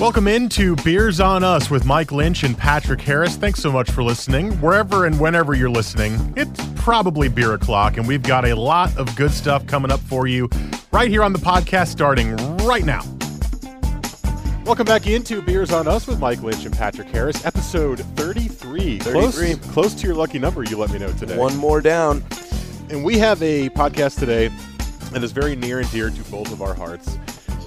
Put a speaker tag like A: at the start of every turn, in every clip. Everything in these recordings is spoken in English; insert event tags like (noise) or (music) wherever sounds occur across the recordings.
A: Welcome into Beers on Us with Mike Lynch and Patrick Harris. Thanks so much for listening. Wherever and whenever you're listening, it's probably beer o'clock, and we've got a lot of good stuff coming up for you right here on the podcast starting right now. Welcome back into Beers on Us with Mike Lynch and Patrick Harris, episode 33.
B: 33.
A: Close, close to your lucky number, you let me know today.
B: One more down.
A: And we have a podcast today that is very near and dear to both of our hearts.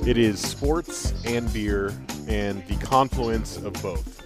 A: It is sports and beer and the confluence of both.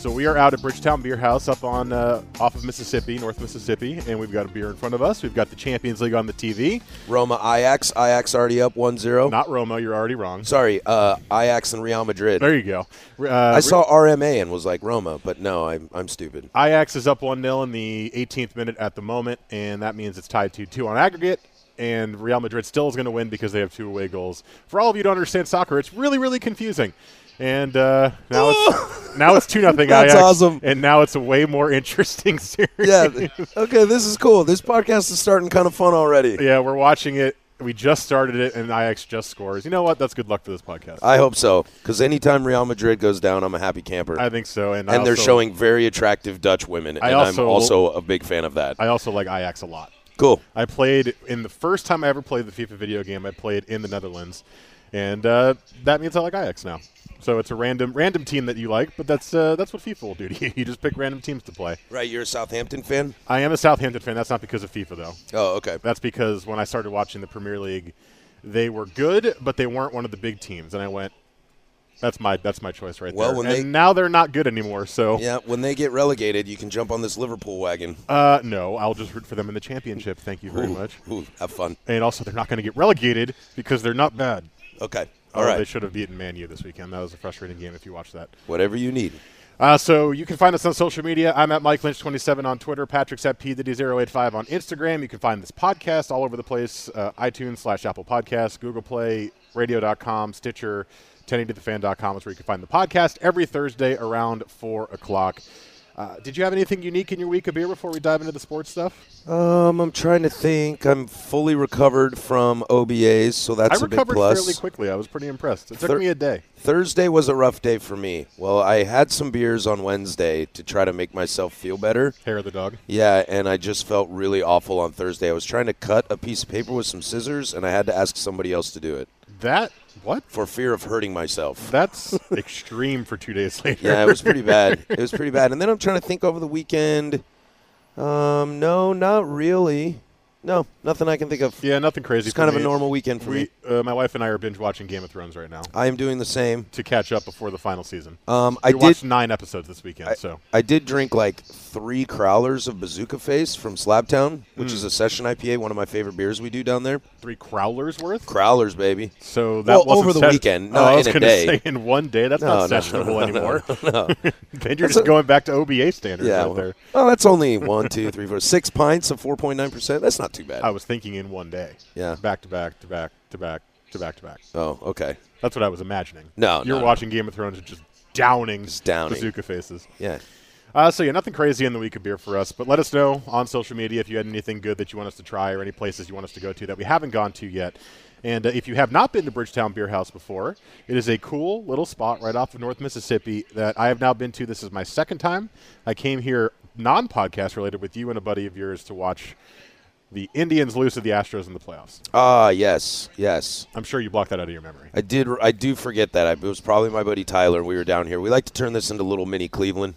A: So we are out at Bridgetown Beer House up on uh, off of Mississippi, North Mississippi, and we've got a beer in front of us. We've got the Champions League on the TV.
B: Roma Ajax. Ajax already up 1 0.
A: Not Roma, you're already wrong.
B: Sorry, uh, Ajax and Real Madrid.
A: There you go. Uh,
B: I saw RMA and was like Roma, but no, I'm, I'm stupid.
A: Ajax is up 1 0 in the 18th minute at the moment, and that means it's tied 2 2 on aggregate. And Real Madrid still is going to win because they have two away goals. For all of you who don't understand soccer, it's really, really confusing. And uh, now it's (laughs) now it's two nothing
B: That's
A: Ajax,
B: awesome.
A: and now it's a way more (laughs) interesting series.
B: Yeah. okay, this is cool. This podcast is starting kind of fun already.
A: yeah, we're watching it. We just started it, and Ajax just scores. You know what? That's good luck for this podcast.
B: I hope so, because anytime Real Madrid goes down, I'm a happy camper.
A: I think so. And, I
B: and they're showing very attractive Dutch women, and
A: also-
B: I'm also a big fan of that.
A: I also like Ajax a lot.
B: Cool.
A: I played in the first time I ever played the FIFA video game. I played in the Netherlands, and uh, that means I like Ajax now. So it's a random random team that you like, but that's uh, that's what FIFA will do to you. (laughs) You just pick random teams to play.
B: Right, you're a Southampton fan?
A: I am a Southampton fan. That's not because of FIFA though.
B: Oh, okay.
A: That's because when I started watching the Premier League, they were good, but they weren't one of the big teams, and I went. That's my that's my choice right
B: Well,
A: there.
B: when
A: and
B: they-
A: now they're not good anymore. So
B: Yeah, when they get relegated, you can jump on this Liverpool wagon.
A: uh, no, I'll just root for them in the championship. Thank you very
B: Ooh,
A: much.
B: ooh, have fun.
A: And also, they're not going to get relegated because they're not bad.
B: Okay. All
A: Oh,
B: right.
A: They should have beaten Man U this weekend. That was a frustrating game if you watch that.
B: Whatever you need.
A: Uh, so you can find us on social media. I'm at Mike Lynch27 on Twitter. Patrick's at PDD085 on Instagram. You can find this podcast all over the place uh, iTunes slash Apple Podcasts, Google Play, radio.com, Stitcher, 1080thefan.com is where you can find the podcast every Thursday around 4 o'clock. Uh, did you have anything unique in your week of beer before we dive into the sports stuff?
B: Um, I'm trying to think. I'm fully recovered from OBAs, so that's
A: I
B: a big
A: recovered
B: plus.
A: fairly quickly. I was pretty impressed. It took
B: Thir-
A: me a day.
B: Thursday was a rough day for me. Well, I had some beers on Wednesday to try to make myself feel better.
A: Hair of the dog.
B: Yeah, and I just felt really awful on Thursday. I was trying to cut a piece of paper with some scissors, and I had to ask somebody else to do it
A: That, what?
B: for fear of hurting myself.
A: That's (laughs) extreme for two days later.
B: Yeah, it was pretty bad. (laughs) It was pretty bad. And then I'm trying to think over the weekend. Um, no, not really. No, nothing I can think of.
A: Yeah, nothing crazy.
B: It's kind of a normal weekend for
A: We,
B: me.
A: uh, my wife and I are binge watching Game of Thrones right now
B: I am doing the same.
A: to catch up before the final season.
B: Um, I did.
A: watched nine episodes this weekend,
B: I,
A: so
B: I did drink like three crowlers of Bazooka Face from Slabtown, which
A: Hmm.
B: is a session IPA, one of my favorite beers we do down there.
A: three crowlers worth.
B: Crowlers, baby.
A: So that
B: Well, over the
A: ses-
B: weekend,
A: Oh, I was
B: in a
A: gonna
B: day.
A: say in one day. That's
B: No,
A: not
B: no,
A: sessionable
B: no, no,
A: anymore. (laughs)
B: No, (laughs)
A: then you're
B: That's
A: just
B: a-
A: going back to OBA standards
B: yeah.
A: out
B: Well,
A: there.
B: oh, that's only one, two, three, four, six pints of 4.9%. That's not too bad.
A: I was thinking in one day.
B: Yeah.
A: Back to back to back to back to back to back.
B: oh, okay.
A: That's what I was imagining.
B: No,
A: you're
B: no, no.
A: watching Game of Thrones and just downing,
B: Just downing.
A: bazooka faces.
B: Yeah.
A: Uh, so yeah, nothing crazy in the week of beer for us. But let us know on social media if you had anything good that you want us to try or any places you want us to go to that we haven't gone to yet. And uh, if you have not been to Bridgetown Beer House before, it is a cool little spot right off of North Mississippi that I have now been to. This is my second time. I came here non-podcast related with you and a buddy of yours to watch the Indians lose to the Astros in the playoffs.
B: Ah, yes, yes.
A: I'm sure you blocked that out of your memory.
B: I did. I do forget that. I, it was probably my buddy Tyler. We were down here. We like to turn this into little mini Cleveland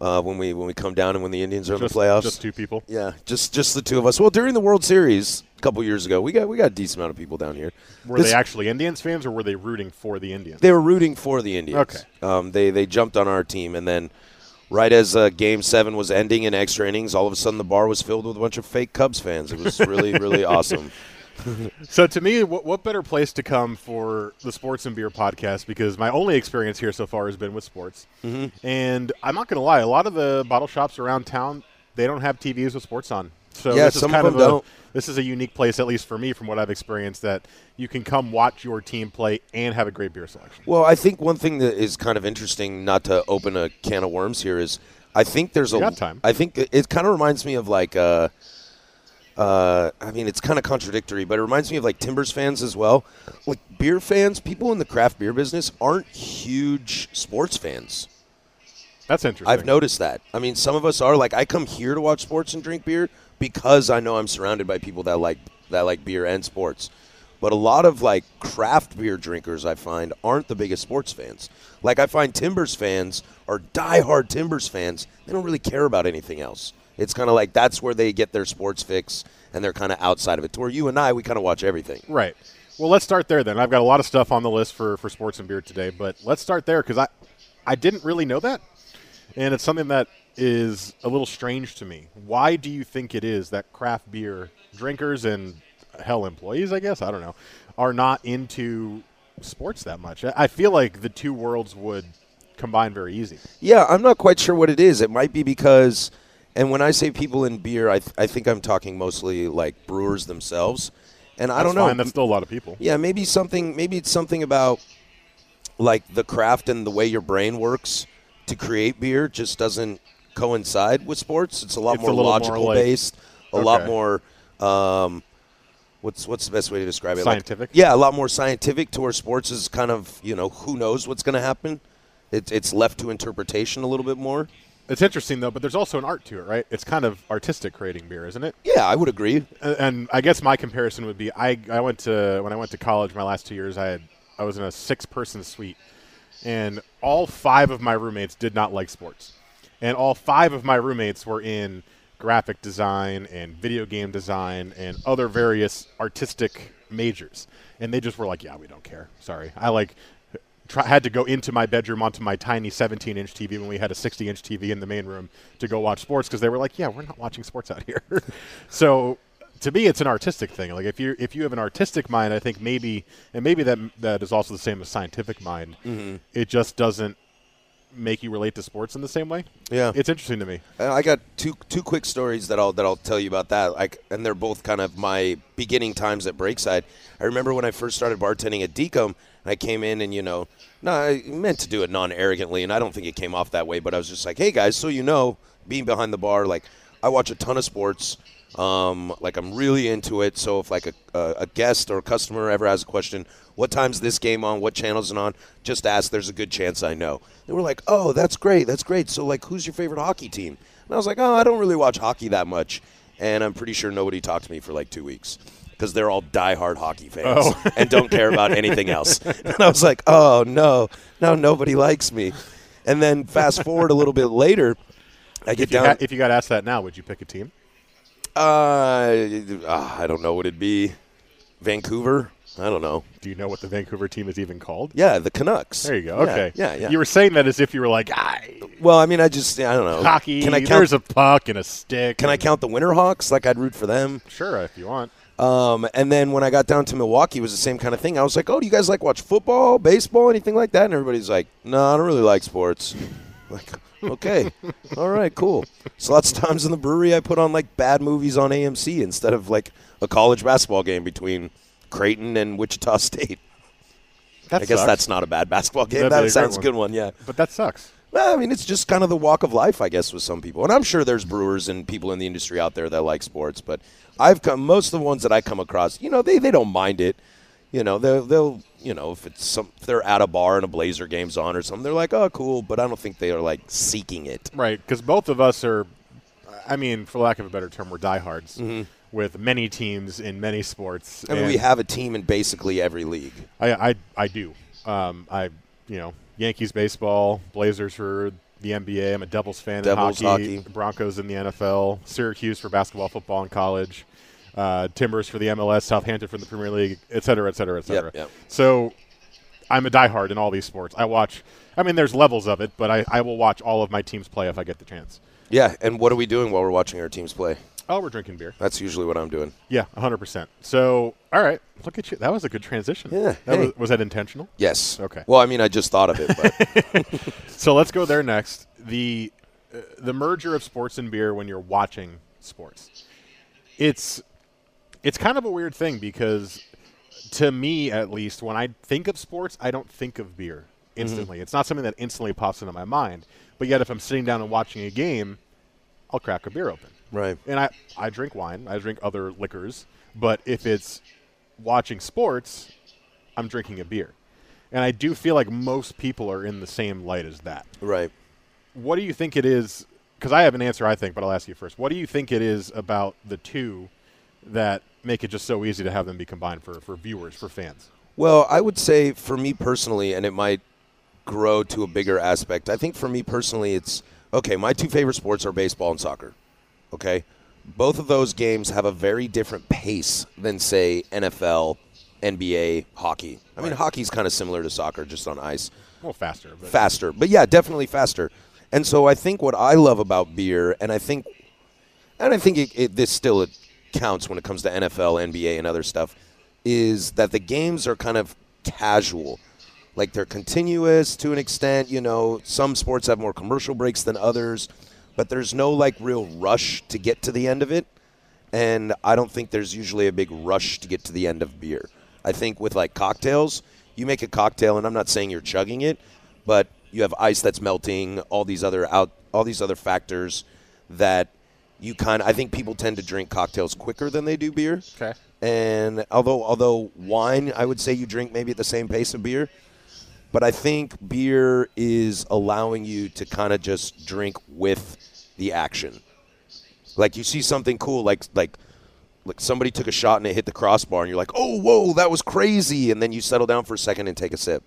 B: uh, when we when we come down and when the Indians are
A: just,
B: in the playoffs.
A: just two people.
B: yeah, just just the two of us. Well, during the World Series a couple years ago, we got we got a decent amount of people down here.
A: Were
B: This-
A: they actually Indians fans or were they rooting for the Indians?
B: They were rooting for the Indians.
A: Okay.
B: Um, they they jumped on our team, and then right as uh, Game Seven was ending in extra innings, all of a sudden the bar was filled with a bunch of fake Cubs fans. It was really really (laughs) awesome.
A: so to me, what, what better place to come for the Sports and Beer podcast? Because my only experience here so far has been with sports,
B: Mm-hmm.
A: and I'm not going to lie. A lot of the bottle shops around town they don't have TVs with sports on. So
B: Yeah,
A: this is
B: some of
A: kind
B: them
A: a. This is a unique place, at least for me, from what I've experienced, that you can come watch your team play and have a great beer selection.
B: Well, I think one thing that is kind of interesting, not to open a can of worms here, is I think there's
A: We
B: a.
A: time.
B: I think it, it kind of reminds me of like. Uh, uh, I mean, it's kind of contradictory, but it reminds me of like Timbers fans as well. Like beer fans, people in the craft beer business aren't huge sports fans.
A: That's interesting.
B: I've noticed that. I mean, some of us are like I come here to watch sports and drink beer because I know I'm surrounded by people that like that like beer and sports. But a lot of like craft beer drinkers I find aren't the biggest sports fans. Like I find Timbers fans are diehard Timbers fans. They don't really care about anything else. It's kind of like that's where they get their sports fix and they're kind of outside of it. To where you and I we kind of watch everything.
A: Right. Well, let's start there then. I've got a lot of stuff on the list for, for sports and beer today, but let's start there because I, I didn't really know that. And it's something that is a little strange to me. Why do you think it is that craft beer drinkers and hell employees, I guess, I don't know, are not into sports that much? I feel like the two worlds would combine very easy.
B: Yeah, I'm not quite sure what it is. It might be because, and when I say people in beer, I, th- I think I'm talking mostly like brewers themselves. And I
A: That's
B: don't know.
A: Fine. That's still a lot of people.
B: yeah, maybe something. Maybe it's something about like the craft and the way your brain works to create beer just doesn't coincide with sports. It's a lot
A: It's a
B: more
A: more
B: logical
A: like-
B: based, a lot more. Um, what's what's the best way to describe it? Like-
A: Scientific?
B: yeah, a lot more scientific. To where sports is kind of you know who knows what's going to happen. It, it's left to interpretation a little bit more.
A: It's interesting, though, but there's also an art to it, right? It's kind of artistic creating beer, isn't it?
B: Yeah, I would agree.
A: and- and I guess my comparison would be I, I went to when I went to college my last two years I had I was in a six person suite and all five of my roommates did not like sports and all five of my roommates were in graphic design and video game design and other various artistic majors and they just were like yeah we don't care sorry I like try, had to go into my bedroom onto my tiny 17 inch TV when we had a 60 inch TV in the main room to go watch sports because they were like, yeah, we're not watching sports out here. (laughs) so to me, it's an artistic thing. Like if you if you have an artistic mind, I think maybe and maybe that that is also the same as scientific mind. Mm-hmm. It just doesn't make you relate to sports in the same way.
B: Yeah.
A: it's interesting to me.
B: I got two two quick stories that I'll that I'll tell you about that. Like, and they're both kind of my beginning times at Breakside. I remember when I first started bartending at Dekum. And I came in and you know, no, I meant to do it non arrogantly, and I don't think it came off that way. But I was just like, hey guys, so you know, being behind the bar, like I watch a ton of sports. Um, like I'm really into it. So if like a, a, a guest or a customer ever has a question, what time's this game on? What channel's it on? Just ask. There's a good chance I know. They were like, oh, that's great. That's great. So like, who's your favorite hockey team? And I was like, oh, I don't really watch hockey that much. And I'm pretty sure nobody talked to me for like two weeks because they're all diehard hockey fans
A: Oh.
B: and don't care about anything else. (laughs) (laughs) And I was like, oh no, now nobody likes me. And then fast forward a little bit later, I get
A: If
B: down.
A: ha- if you got asked that now, would you pick a team?
B: Uh, ah, I don't know what it'd be. Vancouver? I don't know.
A: Do you know what the Vancouver team is even called?
B: Yeah, the Canucks.
A: There you go.
B: Yeah,
A: Okay.
B: Yeah, yeah.
A: You were saying that as if you were like, I
B: well, I mean, I just, I don't know.
A: hockey.
B: Can I count?
A: There's a puck and a stick.
B: can I count the Winterhawks? Like I'd root for them.
A: Sure, if you want.
B: Um, and then when I got down to Milwaukee, it was the same kind of thing. I was like, "Oh, do you guys like watch football, baseball, anything like that?" And everybody's like, "No, I don't really like sports." (laughs) like, okay, all right, cool. So lots of times in the brewery, I put on like bad movies on AMC instead of like a college basketball game between Creighton and Wichita State.
A: That
B: I guess
A: sucks.
B: that's not a bad basketball game.
A: That'd
B: that sounds a good one, yeah.
A: But that sucks.
B: Well, I mean, it's just kind of the walk of life, I guess, with some people. And I'm sure there's brewers and people in the industry out there that like sports, but I've come most of the ones that I come across, you know, they, they don't mind it. You know, they'll, they'll you know, if it's some if they're at a bar and a Blazer game's on or something, they're like, oh, cool. But I don't think they are like seeking it.
A: Right, because both of us are, I mean, for lack of a better term, we're diehards with many teams in many sports.
B: Mm-hmm. I mean,
A: and
B: we have a team in basically every league.
A: I, I, I do. Um, I, you know, Yankees baseball, Blazers for the NBA. I'm a Devils fan
B: Devils,
A: in hockey,
B: hockey.
A: Broncos in the NFL, Syracuse for basketball, football in college, uh, Timbers for the MLS, Southampton for the Premier League, et cetera, et cetera, et cetera.
B: yep.
A: So I'm a diehard in all these sports. I watch. I mean, there's levels of it, but I, I will watch all of my teams play if I get the chance.
B: Yeah, and what are we doing while we're watching our teams play?
A: Oh, we're drinking beer.
B: That's usually what I'm doing.
A: Yeah, 100%. So, all right, look at you. That was a good transition.
B: Yeah,
A: That
B: hey.
A: was, was that intentional?
B: Yes.
A: Okay.
B: Well, I mean, I just thought of it, but (laughs) (laughs)
A: So let's go there next. The uh, the merger of sports and beer when you're watching sports. It's it's kind of a weird thing because to me at least when I think of sports, I don't think of beer mm-hmm. instantly. It's not something that instantly pops into my mind. But yet if I'm sitting down and watching a game, I'll crack a beer open.
B: right.
A: And I, I drink wine, I drink other liquors, but if it's watching sports, I'm drinking a beer. And I do feel like most people are in the same light as that.
B: Right.
A: What do you think it is? Because I have an answer, I think, but I'll ask you first. What do you think it is about the two that make it just so easy to have them be combined for, for viewers, for fans?
B: Well, I would say for me personally, and it might grow to a bigger aspect. I think for me personally, it's okay. My two favorite sports are baseball and soccer. Okay, both of those games have a very different pace than say NFL, NBA, hockey. I mean, hockey's kind of similar to soccer, just on ice.
A: Well, faster. But
B: faster. But yeah, definitely faster. And so I think what I love about beer, and I think, and I think it, it, this still it counts when it comes to NFL, NBA, and other stuff, is that the games are kind of casual. Like they're continuous to an extent. You know, some sports have more commercial breaks than others, but there's no like real rush to get to the end of it. And I don't think there's usually a big rush to get to the end of beer. I think with like cocktails, you make a cocktail, and I'm not saying you're chugging it, but you have ice that's melting, all these other out, all these other factors that you kind of. I think people tend to drink cocktails quicker than they do beer.
A: Okay.
B: And although although wine, I would say you drink maybe at the same pace of beer, but I think beer is allowing you to kind of just drink with the action. Like you see something cool, like like like somebody took a shot and it hit the crossbar, and you're like, oh whoa, that was crazy, and then you settle down for a second and take a sip.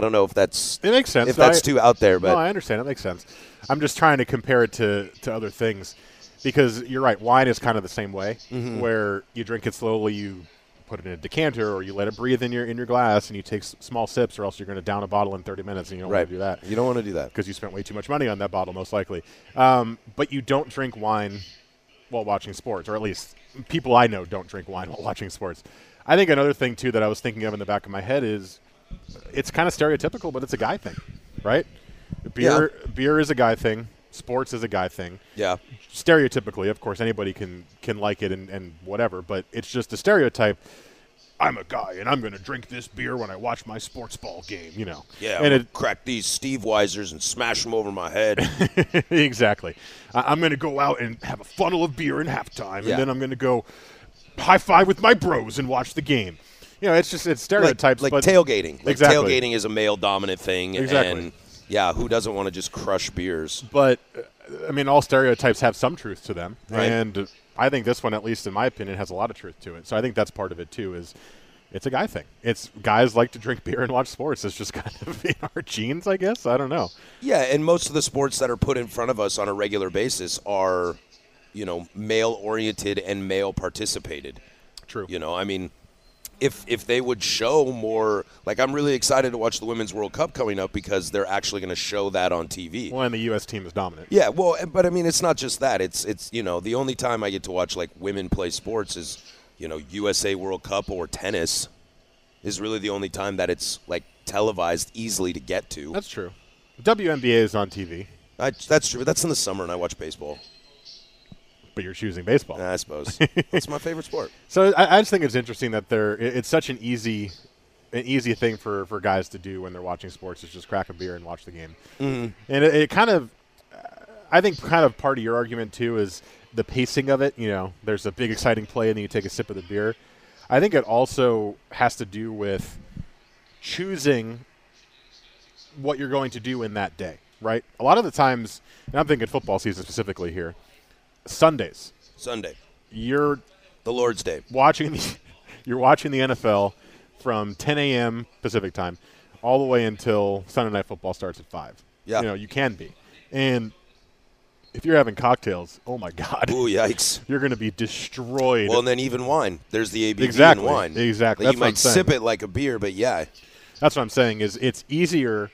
B: I don't know if that's
A: It makes sense.
B: if that's
A: I-
B: too out there, but
A: no, I understand. It makes sense. I'm just trying to compare it to, to other things because you're right. Wine is kind of the same way,
B: Mm-hmm.
A: where you drink it slowly, you put it in a decanter, or you let it breathe in your in your glass, and you take s- small sips, or else you're going to down a bottle in 30 minutes, and you don't
B: right,
A: want to do that
B: You don't want to do that.
A: because you spent way too much money on that bottle, most likely. Um, but you don't drink wine while watching sports, or at least people I know don't drink wine while watching sports. I think another thing too that I was thinking of in the back of my head is it's kind of stereotypical, but it's a guy thing, right? Beer, beer is a guy thing. Sports is a guy thing.
B: Yeah,
A: Stereotypically, of course, anybody can can like it and, and whatever, but it's just a stereotype. I'm a guy and I'm going to drink this beer when I watch my sports ball game, you know.
B: yeah.
A: and it,
B: crack these Steve Weisers and smash them over my head. (laughs)
A: exactly. I- I'm going to go out and have a funnel of beer in halftime,
B: Yeah.
A: and then I'm going to go high five with my bros and watch the game. You know, it's just it's stereotypes,
B: like
A: but
B: tailgating. Like
A: Exactly.
B: tailgating is a male dominant thing,
A: Exactly.
B: and yeah, who doesn't want to just crush beers?
A: but uh, I mean, all stereotypes have some truth to them,
B: Right.
A: and I think this one, at least in my opinion, has a lot of truth to it. So I think that's part of it too. Is it's a guy thing. It's guys like to drink beer and watch sports. It's just (laughs) kind of in our genes, I guess. I don't know.
B: Yeah, and most of the sports that are put in front of us on a regular basis are, you know, male oriented and male participated.
A: True.
B: You know, I mean, if if they would show more, like I'm really excited to watch the Women's World Cup coming up because they're actually going to show that on TV.
A: Well, and the U.S. team is dominant.
B: Yeah, well, but I mean, it's not just that. It's it's you know the only time I get to watch like women play sports is you know USA World Cup or tennis is really the only time that it's like televised easily to get to.
A: That's true. WNBA is on TV,
B: I, that's true. That's in the summer, and I watch baseball.
A: But you're choosing baseball.
B: I suppose (laughs) it's my favorite sport.
A: So I, I just think it's interesting that they're. it- It's such an easy, an easy thing for, for guys to do when they're watching sports is just crack a beer and watch the game. Mm-hmm. And it, it kind of, I think, kind of part of your argument too is the pacing of it. You know, there's a big exciting play and then you take a sip of the beer. I think it also has to do with choosing what you're going to do in that day, right? A lot of the times, and I'm thinking football season specifically here, Sundays,
B: Sunday,
A: you're
B: the Lord's Day.
A: watching the (laughs) you're watching the NFL from 10 a.m. Pacific time all the way until Sunday night football starts at five.
B: Yeah.
A: you know you can be, and if you're having cocktails, oh my God,
B: Ooh, yikes! (laughs)
A: you're going to be destroyed.
B: Well, and then even wine. There's the ABV
A: Exactly,
B: in wine.
A: exactly.
B: Like, you might sip it like a beer, but yeah,
A: That's what I'm saying. Is it's easier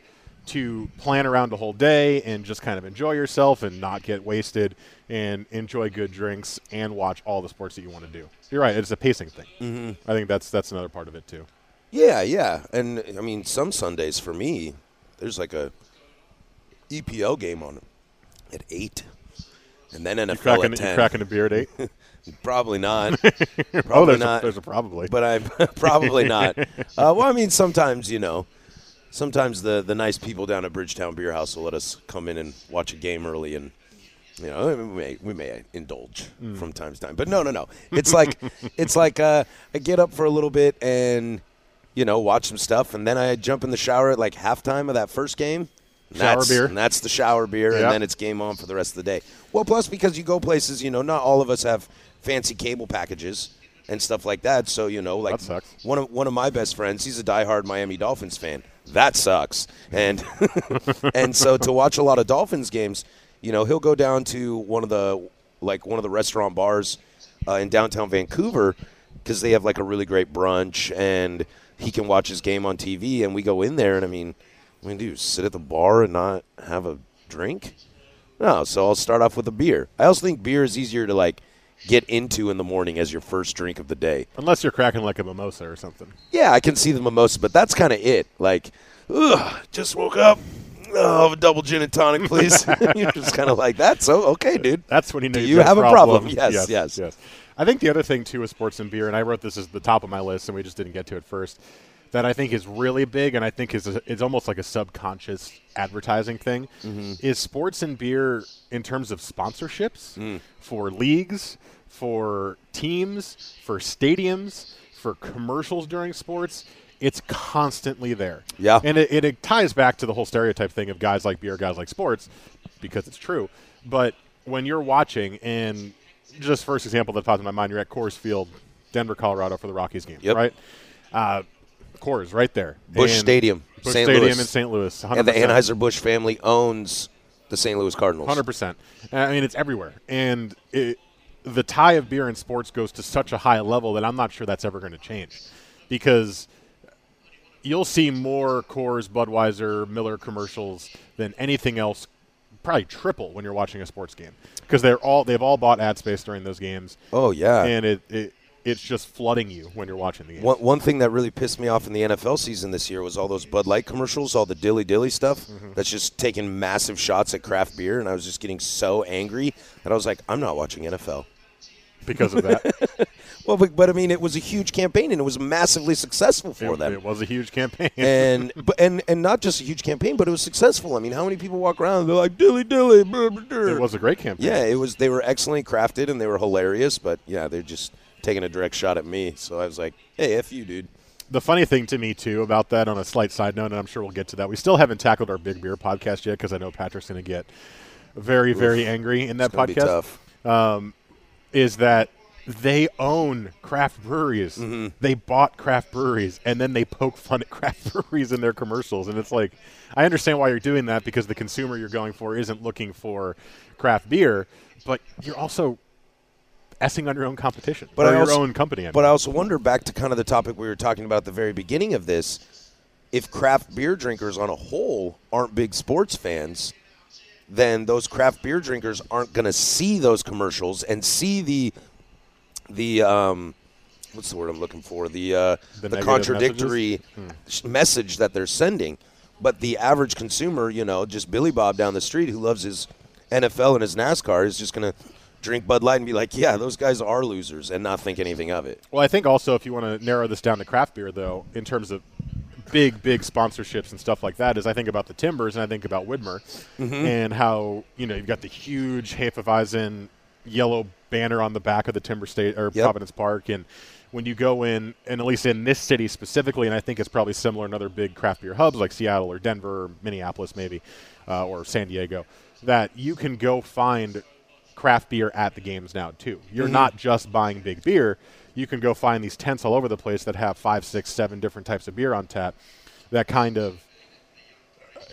A: to plan around a whole day and just kind of enjoy yourself and not get wasted and enjoy good drinks and watch all the sports that you want to do. You're right; it's a pacing thing. Mm-hmm. I think that's that's another part of it too.
B: Yeah, yeah, and I mean some Sundays for me, there's like a EPL game on at eight, and then NFL
A: You cracking,
B: at
A: you
B: ten.
A: cracking a beer at eight? (laughs)
B: Probably not. (laughs)
A: oh,
B: Probably
A: there's
B: not.
A: A, there's a probably.
B: but I (laughs) probably not. Uh, well, I mean, sometimes you know, sometimes the the nice people down at Bridgetown Beer House will let us come in and watch a game early, and you know, we may we may indulge from time to time. But no, no, no. It's like (laughs) it's like uh, I get up for a little bit and you know watch some stuff, and then I jump in the shower at like halftime of that first game. And
A: Shower
B: that's,
A: beer.
B: and that's the shower beer,
A: Yep.
B: and then it's game on for the rest of the day. Well, plus because you go places, you know, not all of us have fancy cable packages and stuff like that. So you know, like
A: That sucks.
B: one of one of my best friends, he's a diehard Miami Dolphins fan. That sucks. And (laughs) and so to watch a lot of Dolphins games, you know, he'll go down to one of the like one of the restaurant bars uh, in downtown Vancouver because they have like a really great brunch and he can watch his game on TV. And we go in there, and I mean, I mean, dude, sit at the bar and not have a drink? No. So I'll start off with a beer. I also think beer is easier to like get into in the morning as your first drink of the day.
A: Unless you're cracking like a mimosa or something.
B: Yeah, I can see the mimosa, but that's kind of it. Like, ugh, just woke up. Oh, a double gin and tonic, please. (laughs) (laughs) You're just kind of like that. So, okay, uh, dude.
A: That's when you know
B: Do you have a problem? Yes,
A: yes,
B: yes.
A: yes. I think the other thing too with sports and beer, and I wrote this as the top of my list, and we just didn't get to it first. That I think is really big, and I think is a, is almost like a subconscious advertising thing,
B: Mm-hmm.
A: is sports and beer in terms of sponsorships
B: Mm.
A: for leagues, for teams, for stadiums, for commercials during sports. It's constantly there.
B: Yeah.
A: And it, it, it ties back to the whole stereotype thing of guys like beer, guys like sports, because it's true. But when you're watching, and just first example that pops in my mind, you're at Coors Field, Denver, Colorado for the Rockies game,
B: Yep.
A: right? Uh, Coors, right there.
B: Busch
A: And
B: Stadium,
A: Busch
B: St.
A: Stadium
B: Louis.
A: in St. Louis. 100%.
B: And the Anheuser-Busch family owns the St. Louis Cardinals.
A: Hundred percent. Uh, I mean, it's everywhere, and it, the tie of beer and sports goes to such a high level that I'm not sure that's ever going to change, because you'll see more Coors, Budweiser, Miller commercials than anything else. Probably triple when you're watching a sports game because they're all they've all bought ad space during those games,
B: Oh, yeah.
A: and it, it it's just flooding you when you're watching the game.
B: One, one thing that really pissed me off in the NFL season this year was all those Bud Light commercials, all the dilly dilly stuff
A: Mm-hmm.
B: that's just taking massive shots at craft beer. And I was just getting so angry that I was like, I'm not watching NFL.
A: because of that. (laughs)
B: Well, but, but I mean, it was a huge campaign and it was massively successful for
A: it,
B: them.
A: it was a huge campaign. (laughs)
B: and but and and not just a huge campaign, but it was successful. I mean, how many people walk around and they're like dilly dilly? Blah, blah, blah.
A: it was a great campaign.
B: Yeah, it was. They were excellently crafted and they were hilarious. But yeah, they're just taking a direct shot at me. So I was like, hey, f you, dude.
A: the funny thing to me too about that on a slight side note, and I'm sure we'll get to that. We still haven't tackled our big beer podcast yet because I know Patrick's going to get very, very angry in that
B: It's gonna be
A: podcast.
B: tough.
A: Is that they own craft breweries?
B: Mm-hmm.
A: They bought craft breweries, and then they poke fun at (laughs) craft breweries in their commercials. And it's like, I understand why you're doing that because the consumer you're going for isn't looking for craft beer, but you're also essing on your own competition
B: But
A: your
B: also-
A: own company. I
B: But. I also wonder back to kind of the topic we were talking about at the very beginning of this. If craft beer drinkers on a whole aren't big sports fans, then those craft beer drinkers aren't going to see those commercials and see the the um, what's the word I'm looking for the uh,
A: The
B: the, contradictory sh- message that they're sending. But the average consumer, you know, just Billy Bob down the street who loves his NFL and his NASCAR is just going to drink Bud Light and be like, "Yeah, those guys are losers," and not think anything of it.
A: Well, I think also if you want to narrow this down to craft beer, though, in terms of big, big sponsorships and stuff like that, is I think about the Timbers and I think about Widmer and how you know you've got the huge Hefeweizen yellow banner on the back of the Timber State or
B: Yep.
A: Providence Park, and when you go in, and at least in this city specifically, and I think it's probably similar in other big craft beer hubs like Seattle or Denver or Minneapolis maybe, uh, or San Diego, that you can go find craft beer at the games now too. You're mhm. not just buying big beer. You can go find these tents all over the place that have five, six, seven different types of beer on tap. That kind of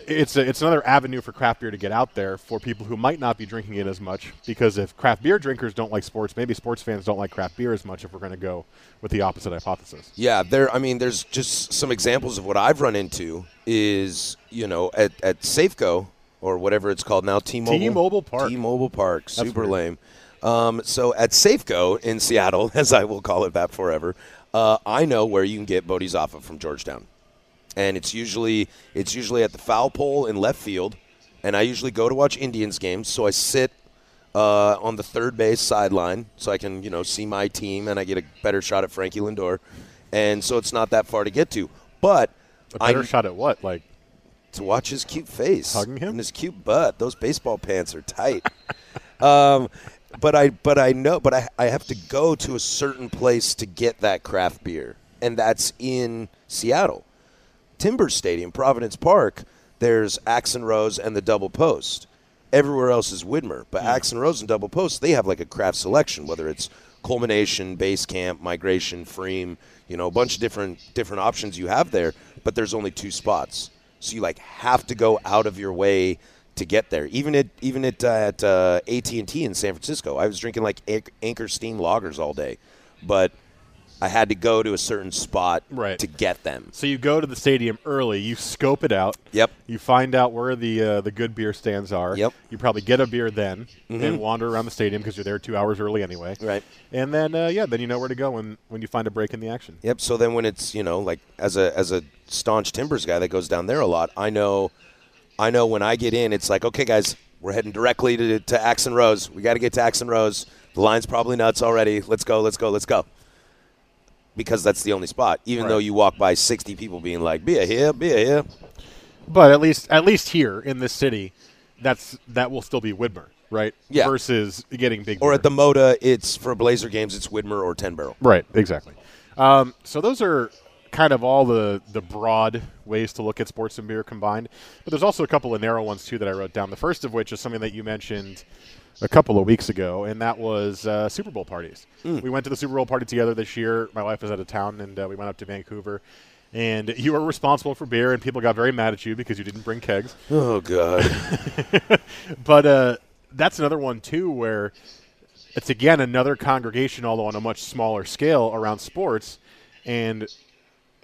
A: it's a, it's another avenue for craft beer to get out there for people who might not be drinking it as much. Because if craft beer drinkers don't like sports, maybe sports fans don't like craft beer as much. If we're going to go with the opposite hypothesis,
B: Yeah, there. I mean, there's just some examples of what I've run into. Is you know at at Safeco or whatever it's called now, T-Mobile.
A: T-Mobile Park.
B: T-Mobile Park. Super
A: weird.
B: lame. Um, so at Safeco in Seattle, (laughs) as I will call it that forever, uh, I know where you can get Bodhizafa from Georgetown, and it's usually it's usually at the foul pole in left field, and I usually go to watch Indians games, so I sit uh, on the third base sideline so I can you know see my team and I get a better shot at Frankie Lindor, and so it's not that far to get to, but.
A: a better
B: I,
A: shot at what? Like
B: to watch his cute face,
A: Hugging him?
B: and his cute butt. Those baseball pants are tight. (laughs) um, but I, but I know, but I, I have to go to a certain place to get that craft beer, and that's in Seattle, Timber Stadium, Providence Park. There's Axe and Rose and the Double Post. Everywhere else is Widmer, but Axe and Rose and Double Post they have like a craft selection, whether it's culmination, base camp, migration, freem, you know, a bunch of different different options you have there. But there's only two spots, so you like have to go out of your way to get there. Even at even at uh, at uh, AT and T in San Francisco, I was drinking like Anchor Steam lagers all day, but I had to go to a certain spot
A: Right.
B: to get them.
A: so, you go to the stadium early, you scope it out.
B: Yep.
A: You find out where the uh, the good beer stands are.
B: Yep.
A: You probably get a beer then and wander around the stadium because you're there two hours early anyway.
B: Right.
A: And then uh, yeah, then you know where to go when when you find a break in the action.
B: Yep. So then when it's you know like as a as a staunch Timbers guy that goes down there a lot, I know, I know when I get in, it's like okay guys, we're heading directly to to Axe and Rose. We got to get to Axe and Rose. The line's probably nuts already. Let's go. Let's go. Let's go. Because that's the only spot. Even
A: Right.
B: though you walk by sixty people being like beer here, beer here.
A: But at least at least here in this city, that's that will still be Widmer, right?
B: Yeah.
A: Versus getting big.
B: Or
A: beer.
B: at the Moda, it's for Blazer games. It's Widmer or Ten Barrel.
A: Right, exactly. Um, so those are kind of all the the broad ways to look at sports and beer combined. But there's also a couple of narrow ones too that I wrote down. The first of which is something that you mentioned a couple of weeks ago, and that was uh, Super Bowl parties. We went to the Super Bowl party together this year. My wife was out of town, and uh, we went up to Vancouver. And you were responsible for beer, and people got very mad at you because you didn't bring kegs.
B: Oh God. (laughs)
A: But uh, that's another one too, where it's again another congregation, although on a much smaller scale, around sports, and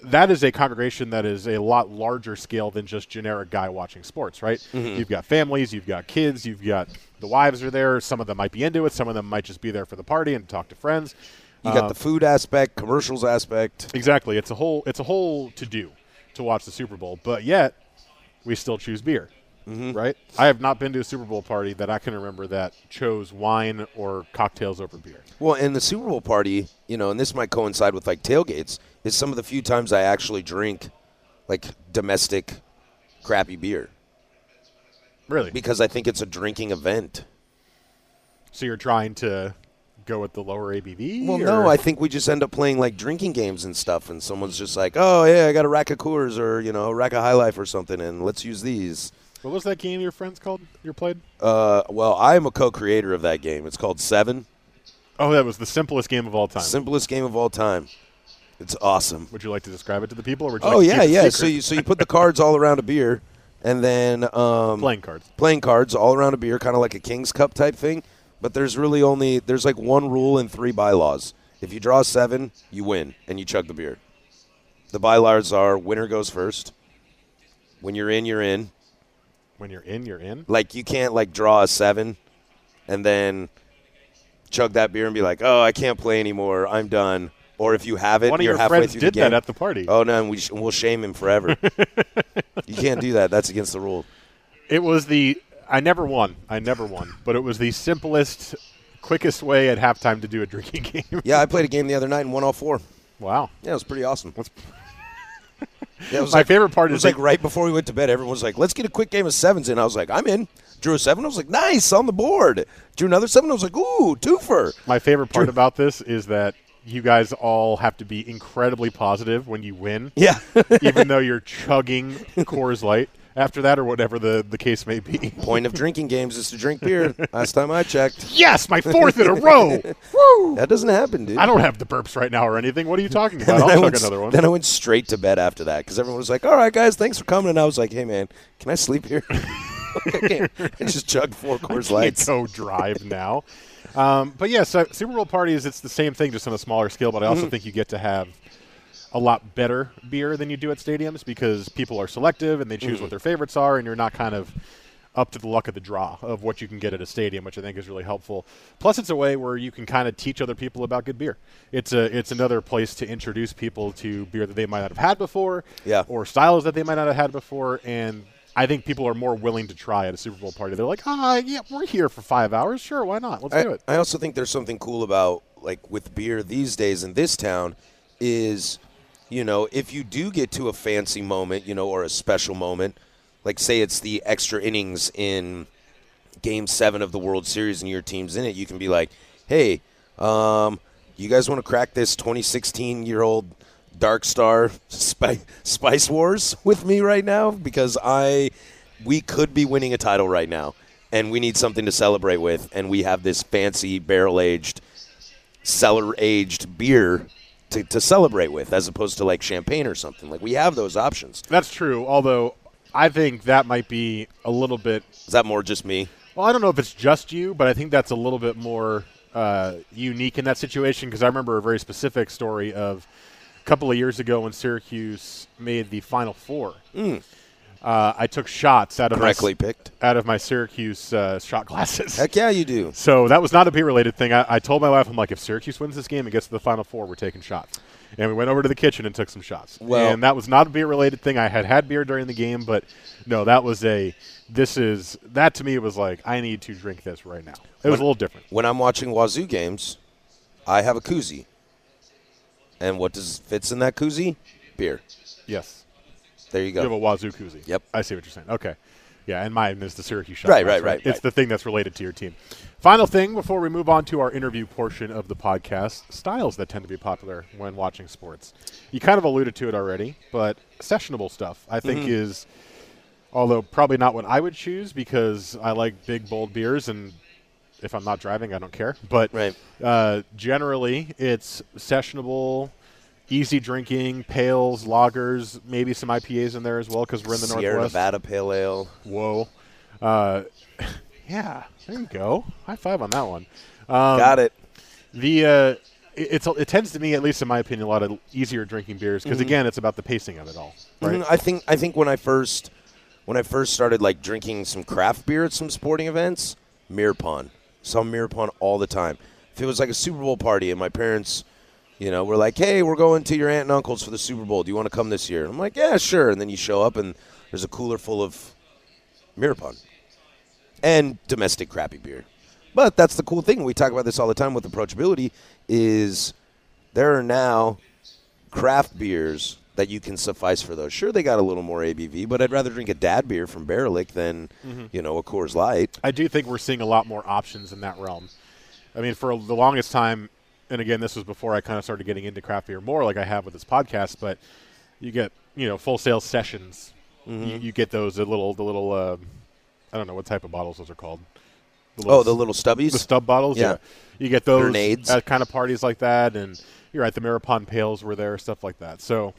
A: that is a congregation that is a lot larger scale than just generic guy watching sports, right? You've got families, you've got kids, you've got the wives are there. Some of them might be into it, some of them might just be there for the party and talk to friends.
B: You got
A: Uh,
B: the food aspect, commercials aspect.
A: Exactly. It's a whole it's a whole to do to watch the Super Bowl, but yet we still choose beer. Right? I have not been to a Super Bowl party that I can remember that chose wine or cocktails over beer.
B: Well, in the Super Bowl party, you know, and this might coincide with like tailgates, is some of the few times I actually drink like domestic crappy beer
A: Really?
B: because I think it's a drinking event.
A: So you're trying to go with the lower ABV?
B: Well,
A: or-
B: no, I think we just end up playing like drinking games and stuff, and someone's just like, "Oh yeah, I got a rack of Coors or you know, a rack of High Life or something, and let's use these."
A: What was that game your friends called? You played?
B: Uh, well, I am a co-creator of that game. It's called Seven,
A: Oh, that was the simplest game of all time.
B: simplest game of all time. It's awesome.
A: would you like to describe it to the people, or would you
B: Oh
A: like
B: yeah, yeah. So you so you put the cards all around a beer, and then um,
A: playing cards.
B: playing cards all around a beer, kind of like a King's Cup type thing. But there's really only there's like one rule and three bylaws. If you draw seven, you win and you chug the beer. The bylaws are winner goes first. When you're in, you're in.
A: When you're in, you're in.
B: Like you can't like draw a seven, and then chug that beer and be like, oh, I can't play anymore. I'm done. Or if you have it,
A: One of
B: you're
A: your
B: halfway
A: friends
B: through
A: did
B: the game.
A: that at the party.
B: Oh no, and we sh- we'll shame him forever. (laughs) you can't do that. That's against the rule.
A: It was the I never won. I never won, but it was the simplest, quickest way at halftime to do a drinking (laughs) game.
B: Yeah, I played a game the other night and won all four.
A: wow.
B: Yeah, it was pretty awesome.
A: That's-
B: yeah, it (laughs) was
A: My
B: like,
A: favorite part
B: It
A: is
B: was like
A: that-
B: right before we went to bed. Everyone was like, "Let's get a quick game of sevens in." I was like, "I'm in." Drew a seven. I was like, "Nice on the board." Drew another seven. I was like, "Ooh, twofer."
A: My favorite part about this is that you guys all have to be incredibly positive when you win, (laughs)
B: Yeah,
A: even though you're (laughs) chugging Coors Light. after that or whatever the, the case may be.
B: Point of drinking games is to drink beer. Last time I checked, (laughs)
A: yes, my fourth in a row. Woo!
B: that doesn't happen, dude.
A: I don't have the burps right now or anything. What are you talking about?
B: Then I
A: I'll
B: went,
A: chug another one.
B: Then I went straight to bed after that because everyone was like, "All right, guys, thanks for coming." And I was like, "Hey, man, can I sleep here?" I can't- I just chugged four Coors
A: can't
B: Lights.
A: go drive now. Um, but yeah, uh, Super Bowl parties, it's the same thing, just on a smaller scale. But I
B: Mm-hmm.
A: also think you get to have a lot better beer than you do at stadiums because people are selective and they choose
B: Mm-hmm.
A: what their favorites are, and you're not kind of up to the luck of the draw of what you can get at a stadium, which I think is really helpful. Plus, it's a way where you can kind of teach other people about good beer. It's a it's another place to introduce people to beer that they might not have had before,
B: Yeah.
A: or styles that they might not have had before, and I think people are more willing to try at a Super Bowl party. They're like, ah, yeah, we're here for five hours. Sure, why not? Let's do it.
B: I also think there's something cool about like with beer these days in this town is you know if you do get to a fancy moment you know or a special moment like say it's the extra innings in game seven of the world series and your team's in it you can be like hey um, you guys want to crack this 2016 year old dark star Spi- spice wars with me right now because i we could be winning a title right now and we need something to celebrate with and we have this fancy barrel aged cellar aged beer to, to celebrate with as opposed to like champagne or something like we have those options
A: That's true. Although I think that might be a little bit.
B: is that more just me
A: Well, I don't know if it's just you, but I think that's a little bit more uh, unique in that situation because I remember a very specific story of a couple of years ago when Syracuse made the Final Four. Uh, I took shots out of
B: correctly
A: my,
B: picked
A: out of my Syracuse uh, shot glasses.
B: heck yeah you do
A: So that was not a beer related thing. I, I told my wife, I'm like, if Syracuse wins this game and gets to the Final Four, we're taking shots. And we went over to the kitchen and took some shots.
B: Well-
A: and that was not a beer related thing. I had had beer during the game, but no, that was a. This is that to me was like I need to drink this right now. It was a little different.
B: when i'm watching Wazzu games i have a koozie and what does fits in that koozie beer
A: Yes,
B: there you go.
A: you have a Wazzu koozie.
B: Yep.
A: I see what you're saying. Okay, yeah, and mine is the Syracuse shot.
B: Right,
A: glass,
B: right, right,
A: It's
B: right.
A: the thing that's related to your team. Final thing before we move on to our interview portion of the podcast: styles that tend to be popular when watching sports. You kind of alluded to it already, but sessionable stuff I think
B: Mm-hmm.
A: is, although probably not what I would choose because I like big bold beers and. If I'm not driving, I don't care. But
B: Right.
A: uh, generally, it's sessionable, easy drinking, pales, lagers, maybe some IPAs in there as well because we're in the
B: sierra
A: northwest.
B: nevada pale ale
A: Whoa. Uh, (laughs) yeah, there you go. High five on that one. Um,
B: got it
A: The uh, it, it's it tends to me, at least in my opinion, a lot of easier drinking beers because again, it's about the pacing of it all, right?
B: Mhm. I think I think when I first when I first started like drinking some craft beer at some sporting events, Mirror Pond. Saw Mirror Pond all the time. If it was like a Super Bowl party and my parents, you know, were like, "Hey, we're going to your aunt and uncle's for the Super Bowl. Do you want to come this year?" I'm like, "Yeah, sure." And then you show up and there's a cooler full of Mirror Pond and domestic crappy beer. But that's the cool thing. We talk about this all the time with approachability is there are now craft beers that you can suffice for those. Sure, they got a little more ABV, but I'd rather drink a dad beer from Baerlic than you know a Coors Light.
A: I do think we're seeing a lot more options in that realm. I mean, for the longest time, and again, this was before I kind of started getting into craft beer more, like I have with this podcast. But you get, you know, Full Sail sessions. You, you get those the little, the little, uh, I don't know what type of bottles those are called. The
B: Oh, the little stubbies.
A: the stub bottles.
B: Yeah.
A: you get those
B: Grenades.
A: at kind of parties like that, and you're right. The Mirror Pond pails were there, stuff like that. So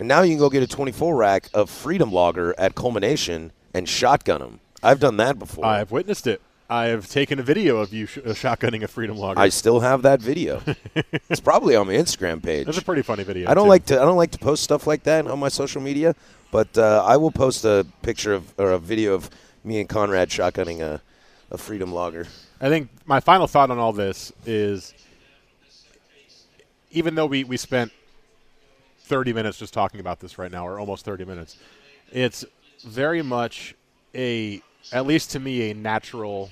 B: and now you can go get a 24 rack of Freedom Logger at Culmination and shotgun them. I've done that before.
A: I've witnessed it. I have taken a video of you sh- uh, shotgunning a Freedom Logger.
B: I still have that video. (laughs) it's probably on my Instagram page.
A: That's a pretty funny video.
B: I don't
A: too.
B: like to I don't like to post stuff like that on my social media, but uh, I will post a picture of or a video of me and Conrad shotgunning a, a Freedom Logger.
A: I think my final thought on all this is even though we, we spent 30 minutes just talking about this right now, or almost 30 minutes, it's very much a, at least to me, a natural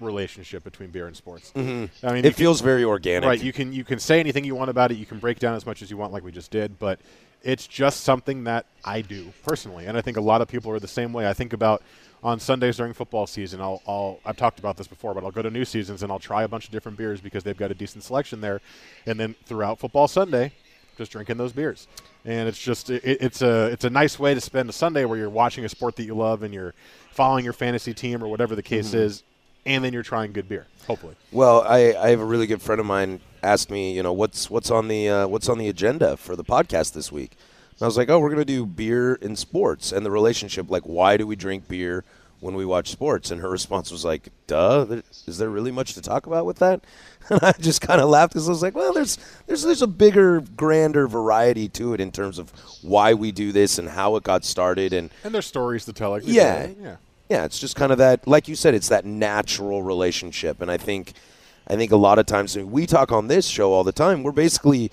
A: relationship between beer and sports. Mm-hmm. I mean,
B: It
A: can-
B: feels very organic.
A: Right. You can you can say anything you want about it. You can break down as much as you want, like we just did. But it's just something that I do personally, and I think a lot of people are the same way. I think about on Sundays during football season. I'll, I'll I've talked about this before, but I'll go to new seasons and I'll try a bunch of different beers because they've got a decent selection there. And then throughout football Sunday, just drinking those beers. And it's just it, it's a it's a nice way to spend a Sunday where you're watching a sport that you love and you're following your fantasy team or whatever the case
B: Mm-hmm.
A: is, and then you're trying good beer. Hopefully,
B: Well, I, I have a really good friend of mine asked me, you know, what's what's on the uh, what's on the agenda for the podcast this week. And I was like, oh, we're gonna do beer and sports and the relationship. Like, why do we drink beer when we watch sports? And her response was like, duh. Is there really much to talk about with that? (laughs) And I just kind of laughed because I was like, well, there's there's there's a bigger, grander variety to it in terms of why we do this and how it got started and
A: and there's stories to tell. Like
B: Yeah.
A: yeah.
B: yeah, it's just kind of that, like you said, it's that natural relationship, and I think, I think a lot of times we talk on this show all the time. We're basically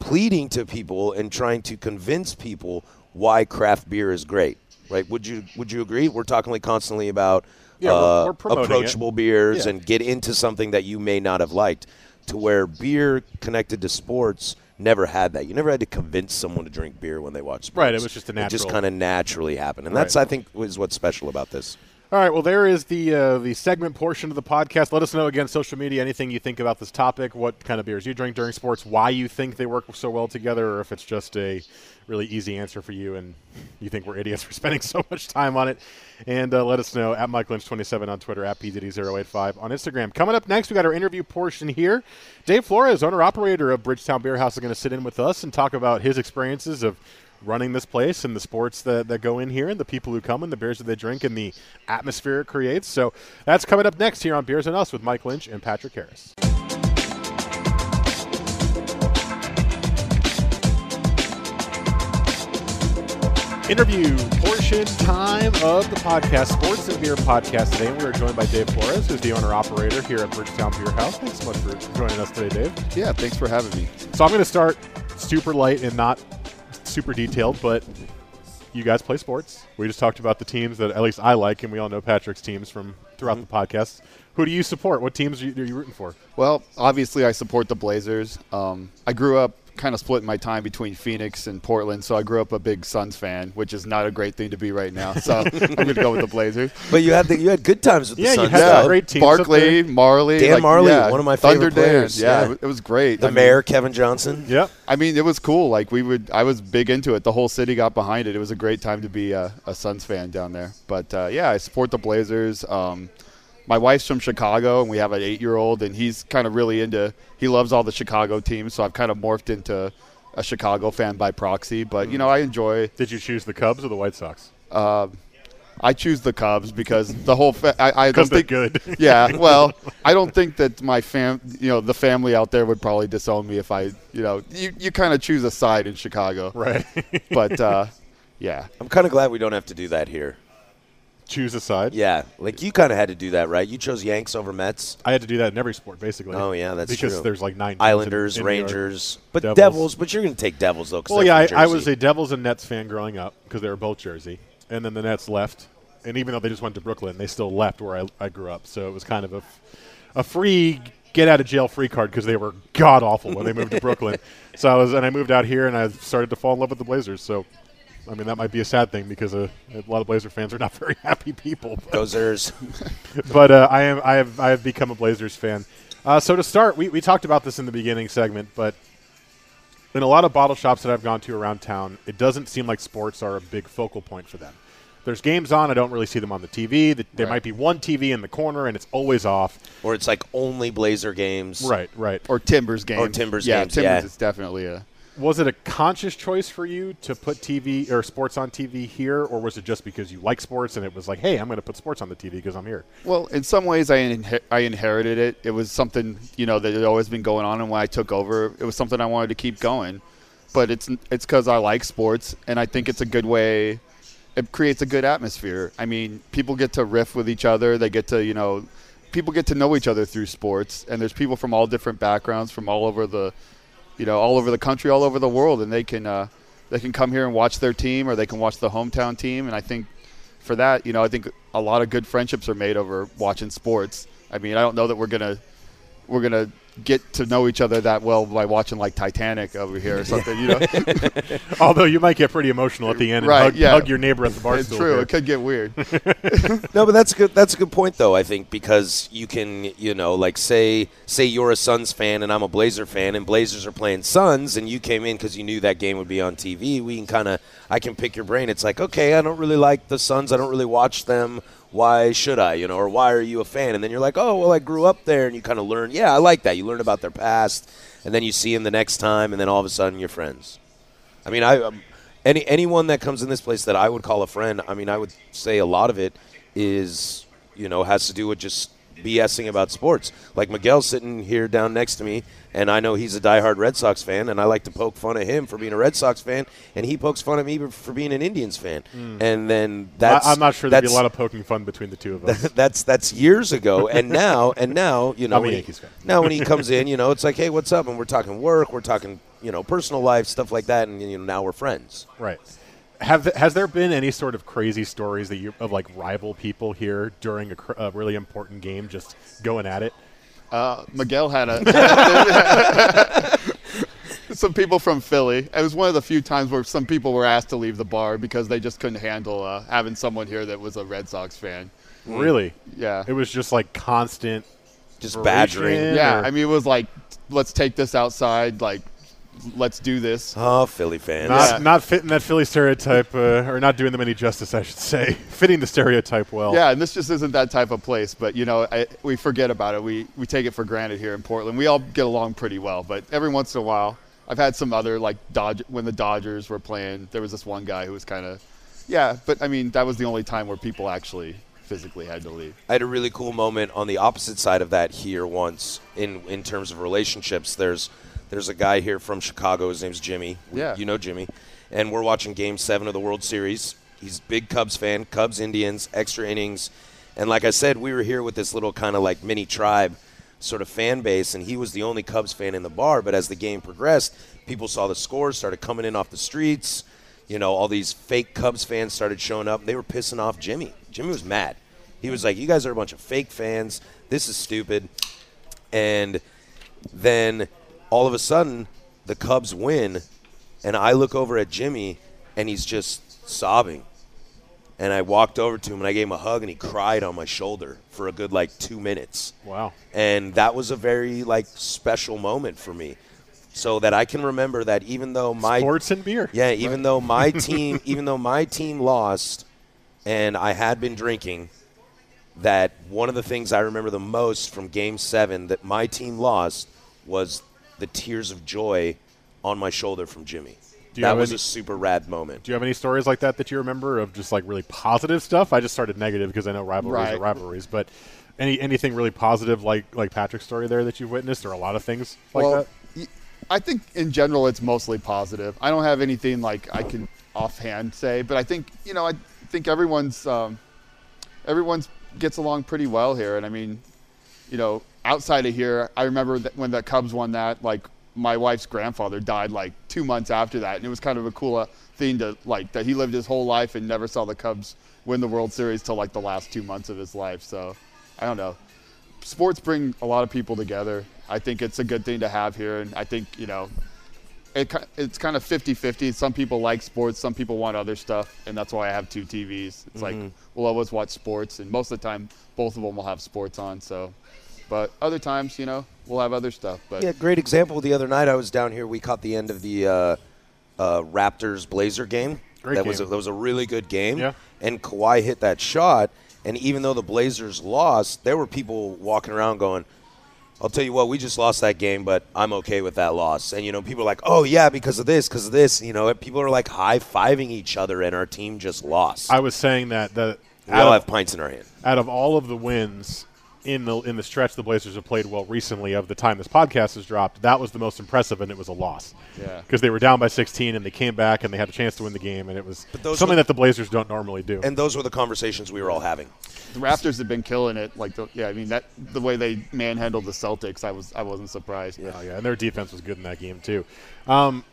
B: pleading to people and trying to convince people why craft beer is great. Right? Would you Would you agree? We're talking like constantly about
A: Yeah, we're-
B: uh,
A: we're it.
B: approachable beers
A: Yeah.
B: and get into something that you may not have liked. To where beer connected to sports never had that. You never had to convince someone to drink beer when they watch sports.
A: Right, it was just a
B: It just kind of naturally happened, and that's
A: Right.
B: I think is what's special about this.
A: All right. Well, there is the uh, the segment portion of the podcast. Let us know again, social media, anything you think about this topic, what kind of beers you drink during sports, why you think they work so well together, or if it's just a really easy answer for you and (laughs) you think we're idiots for (laughs) spending so much time on it. And uh, let us know at Mike Lynch 27 on Twitter, at PZD085 on Instagram. Coming up next, we got our interview portion here. Dave Flores, owner operator of Bridgetown Beer House, is going to sit in with us and talk about his experiences of running this place and the sports that, that go in here and the people who come and the beers that they drink and the atmosphere it creates. So that's coming up next here on Beers on Us with Mike Lynch and Patrick Harris. Interview portion time of the podcast, Sports and Beer Podcast today. And we are joined by Dave Flores, who's the owner operator here at Bridgetown Beer House. Thanks so much for joining us today, Dave.
C: Yeah, thanks for having me.
A: So I'm going to start super light and not super detailed, but you guys play sports. We just talked about the teams that at least I like, and we all know Patrick's teams from throughout the podcast. Who do you support? What teams are you, are you rooting for?
C: Well, obviously, I support the Blazers. Um, I grew up kind of splitting my time between Phoenix and Portland, so I grew up a big Suns fan, which is not a great thing to be right now. So (laughs) I'm going to go with the Blazers.
B: But you had the, you had good times with
A: Yeah,
B: the
A: you had
B: though.
A: a great teams up
C: Barkley,
A: there.
C: Majerle,
B: Dan
C: like,
B: Majerle,
C: yeah,
B: one of my
C: Thunder
B: favorite
C: Dan.
B: players,
C: Yeah,
B: yeah.
C: it was great.
B: The
C: I mean-
B: mayor, Kevin Johnson.
A: Yeah,
C: I mean, it was cool. Like we would, I was big into it. The whole city got behind it. It was a great time to be a, a Suns fan down there. But uh, yeah, I support the Blazers. Um, my wife's from Chicago, and we have an eight-year-old, and he's kind of really into. He loves all the Chicago teams, so I've kind of morphed into a Chicago fan by proxy. But you know, I enjoy.
A: Did you choose the Cubs or the White Sox?
C: I choose the Cubs because the whole. Fa- I, I
A: Because
C: don't
A: they're
C: think.
A: good. (laughs)
C: yeah, well, I don't think that my fam, you know, the family out there would probably disown me if I, you know, you, you kind of choose a side in Chicago.
A: right. (laughs)
C: but uh, yeah,
B: I'm kind of glad we don't have to do that here.
A: Choose a side.
B: Yeah, like you kind of had to do that, right? You chose Yanks over Mets,
A: I had to do that in every sport, basically.
B: Oh, yeah, that's
A: because
B: true.
A: there's like nine teams
B: Islanders,
A: in- in.
B: Rangers, but
A: Devils.
B: Devils. But you're going to take Devils though.
A: Well, yeah, I, I was a Devils and Nets fan growing up because they were both Jersey, and then the Nets left, and even though they just went to Brooklyn, they still left where I, I grew up. So it was kind of a, a free get out of jail free card because they were god awful when they moved to (laughs) Brooklyn. So I was, and I moved out here, and I started to fall in love with the Blazers. So. I mean that might be a sad thing because uh, a lot of Blazer fans are not (laughs) very happy people. But,
B: Gozers. (laughs)
A: but uh, I am I have I have become a Blazers fan. Uh, so to start, we, we talked about this in the beginning segment, but in a lot of bottle shops that I've gone to around town, it doesn't seem like sports are a big focal point for them. There's games on, I don't really see them on the TV. The, there
C: Right.
A: might be one TV in the corner, and it's always off.
B: or it's like only Blazer games.
A: Right, right.
C: or Timbers games.
B: Or Timbers
C: yeah,
B: games,
C: Timbers
B: yeah.
C: is definitely a.
A: Was it a conscious choice for you to put TV or sports on TV here, or was it just because you like sports and it was like, hey, I'm going to put sports on the TV because I'm here?
C: Well, in some ways, I I inherited it. It was something you know that had always been going on, and when I took over, it was something I wanted to keep going. But it's it's because I like sports, and I think it's a good way. It creates a good atmosphere. I mean, people get to riff with each other. They get to you know, people get to know each other through sports, and there's people from all different backgrounds, from all over the, you know, all over the country, all over the world, and they can uh, they can come here and watch their team, or they can watch the hometown team, and I think for that, you know, I think a lot of good friendships are made over watching sports. I mean, I don't know that we're gonna we're gonna get to know each other that well by watching like Titanic over here or (laughs) something. You know, (laughs)
A: Although you might get pretty emotional at the end
C: Right,
A: and hug,
C: yeah.
A: hug your neighbor at the bar
C: it's true.
A: here.
C: It could get weird. (laughs)
B: No, but that's a good. That's a good point, though. I think because you can, you know, like say say you're a Suns fan and I'm a Blazer fan, and Blazers are playing Suns, and you came in because you knew that game would be on TV. We can kind of, I can pick your brain. It's like, okay, I don't really like the Suns. I don't really watch them. Why should I? You know, or why are you a fan? And then you're like, oh, well, I grew up there, and you kind of learn. Yeah, I like that. You learn about their past, and then you see them the next time, and then all of a sudden you're friends. I mean, I um, any anyone that comes in this place that I would call a friend. I mean, I would say a lot of it is you know has to do with just BSing about sports. Like Miguel's sitting here down next to me, and I know he's a diehard Red Sox fan, and I like to poke fun at him for being a Red Sox fan, and he pokes fun at me for being an Indians fan. Hmm. And then that's
A: I, am not sure there'd be a lot of poking fun between the two of us. (laughs)
B: that's that's years ago, and now and now you know when he, now when he comes (laughs) in, you know it's like, hey, what's up? And we're talking work, we're talking you know personal life stuff like that, and you know now we're friends.
A: Right. Have has there been any sort of crazy stories that you of like rival people here during a, cr- a really important game, just going at it?
C: Uh, Miguel had a. (laughs) some people from Philly. It was one of the few times where some people were asked to leave the bar because they just couldn't handle uh, having someone here that was a Red Sox fan.
A: Really?
C: Yeah.
A: It was just like constant.
B: Just
A: Berration.
B: badgering.
C: Yeah,
A: or-
C: I mean, it was like, let's take this outside. Like, let's do this.
B: Oh, Philly fans.
A: Not,
C: Yeah.
A: not fitting that Philly stereotype, uh, or not doing them any justice, I should say. (laughs) fitting the stereotype well.
C: Yeah, and this just isn't that type of place. But you know, I, we forget about it. We we take it for granted here in Portland. We all get along pretty well, but every once in a while, I've had some other like Dodge when the Dodgers were playing. There was this one guy who was kind of, yeah. But I mean, that was the only time where people actually physically had to leave.
B: I had a really cool moment on the opposite side of that here once in in terms of relationships. There's there's a guy here from Chicago. His name's Jimmy.
C: Yeah.
B: you know Jimmy, and we're watching Game Seven of the World Series. He's a big Cubs fan. Cubs, Indians, extra innings, and like I said, we were here with this little kind of like mini tribe sort of fan base, and he was the only Cubs fan in the bar. But as the game progressed, people saw the scores, started coming in off the streets. You know, all these fake Cubs fans started showing up. They were pissing off Jimmy. Jimmy was mad. He was like, "You guys are a bunch of fake fans. This is stupid." And then all of a sudden, the Cubs win, and I look over at Jimmy, and he's just sobbing. And I walked over to him and I gave him a hug, and he cried on my shoulder for a good like two minutes
A: Wow.
B: and that was a very like special moment for me so that i can remember that even though my
A: Sports and beer.
B: yeah even though my team (laughs) even though my team lost and i had been drinking that one of the things i remember the most from game 7 that my team lost was the tears of joy on my shoulder from Jimmy. That was
A: any-
B: a super rad moment
A: Do you have any stories like that that you remember of just like really positive stuff? I just started negative because I know rivalries are rivalries, but any anything really positive like like Patrick's story there that you've witnessed, or a lot of things like
C: well,
A: that?
C: y- I think in general it's mostly positive. I don't have anything like I can offhand say, but I think you know I think everyone's um, everyone's gets along pretty well here, and I mean, you know, outside of here, I remember that when the Cubs won that, like my wife's grandfather died like two months after that, and it was kind of a cool uh, thing to like that he lived his whole life and never saw the Cubs win the World Series till like the last two months of his life. So I don't know sports bring a lot of people together. I think it's a good thing to have here, and I think you know, it, it's kind of 50-50. Some people like sports, some people want other stuff, and that's why I have two TVs. It's like we'll always watch sports, and most of the time, both of them will have sports on. So, but other times, you know, we'll have other stuff. But
B: Yeah, great example. The other night I was down here. We caught the end of the uh, uh, Raptors Blazer game.
A: Great
B: that was a, that was a really good game.
A: Yeah.
B: And Kawhi hit that shot, and even though the Blazers lost, there were people walking around going. I'll tell you what, we just lost that game, but I'm okay with that loss. And you know, people are like, "Oh yeah, because of this, because of this." You know, people are like high fiving each other, and our team just lost.
A: I was saying that that
B: we all
A: out,
B: have
A: of,
B: pints in our hand.
A: out of all of the wins in the in the stretch the Blazers have played well recently of the time this podcast has dropped, that was the most impressive, and it was a loss.
C: Yeah.
A: because they were down by 16 and they came back and they had a chance to win the game, and it was something
B: were-
A: that the Blazers don't normally do.
B: And those were the conversations we were all having.
C: the Raptors have been killing it. Like, the, yeah, I mean that the way they manhandled the Celtics, I was I wasn't surprised.
A: Oh, yeah, and their defense was good in that game too. Um,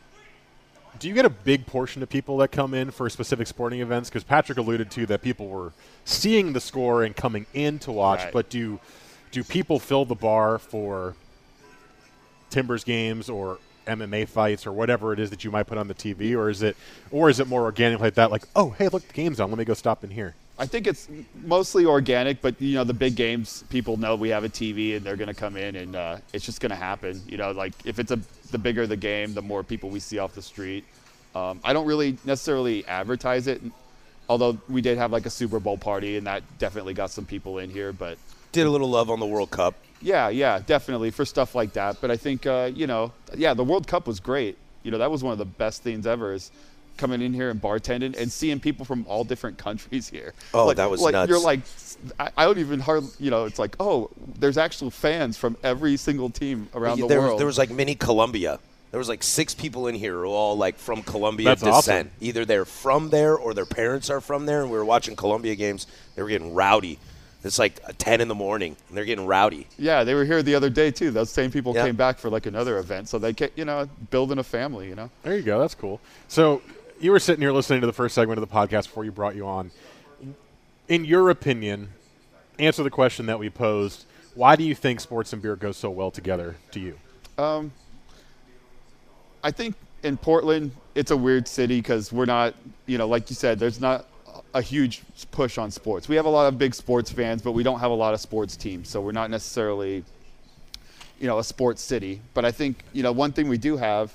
A: do you get a big portion of people that come in for specific sporting events? Because Patrick alluded to that people were seeing the score and coming in to watch,
C: Right.
A: but do do people fill the bar for Timbers games or MMA fights or whatever it is that you might put on the TV, or is it, or is it more organic like that? Like, oh, hey, look, the game's on. Let me go stop in here.
C: I think it's mostly organic, but you know the big games, people know we have a TV and they're going to come in and uh, it's just going to happen. You know, like if it's a the bigger the game, the more people we see off the street. Um, I don't really necessarily advertise it, although we did have like a Super Bowl party and that definitely got some people in here. But
B: Did a little love on the World Cup.
C: yeah, yeah, definitely for stuff like that. But I think uh, you know, yeah, the World Cup was great. You know, that was one of the best things ever. Is coming in here and bartending and seeing people from all different (laughs) countries here.
B: Oh,
C: like,
B: that was
C: like
B: nuts.
C: you're like, I, I don't even hardly, you know, it's like, oh, there's actual fans from every single team around the
B: there,
C: world.
B: Was, there was like mini Colombia. There was like six people in here who are all like from Colombia
A: That's
B: descent.
A: awesome.
B: Either they're from there or their parents are from there. And we were watching Colombia games. They were getting rowdy. It's like 10 in the morning, and they're getting rowdy.
C: yeah, they were here the other day too. Those same people
B: Yeah.
C: came back for like another event, so they get, you know, building a family. You know.
A: There you go. That's cool. So you were sitting here listening to the first segment of the podcast before you brought you on. In your opinion, answer the question that we posed. Why do you think sports and beer go so well together to you?
C: Um, I think in Portland, it's a weird city because we're not, you know, like you said, there's not a huge push on sports. We have a lot of big sports fans, but we don't have a lot of sports teams, so we're not necessarily, you know, a sports city. But I think, you know, one thing we do have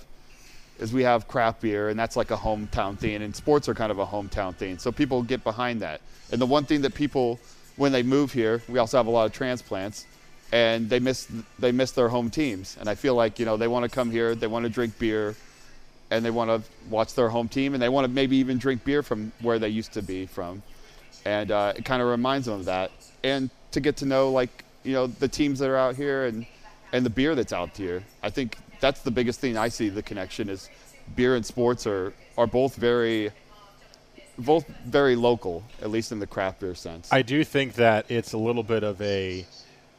C: is we have craft beer, and that's like a hometown thing, and sports are kind of a hometown thing. So people get behind that. And the one thing that people, when they move here, we also have a lot of transplants, and they miss they miss their home teams. And I feel like you know they want to come here, they want to drink beer, and they want to watch their home team, and they want to maybe even drink beer from where they used to be from. And uh, it kind of reminds them of that, and to get to know like you know the teams that are out here and and the beer that's out here. I think that's the biggest thing I see the connection is beer and sports are are both very both very local, at least in the craft beer sense.
A: I do think that it's a little bit of a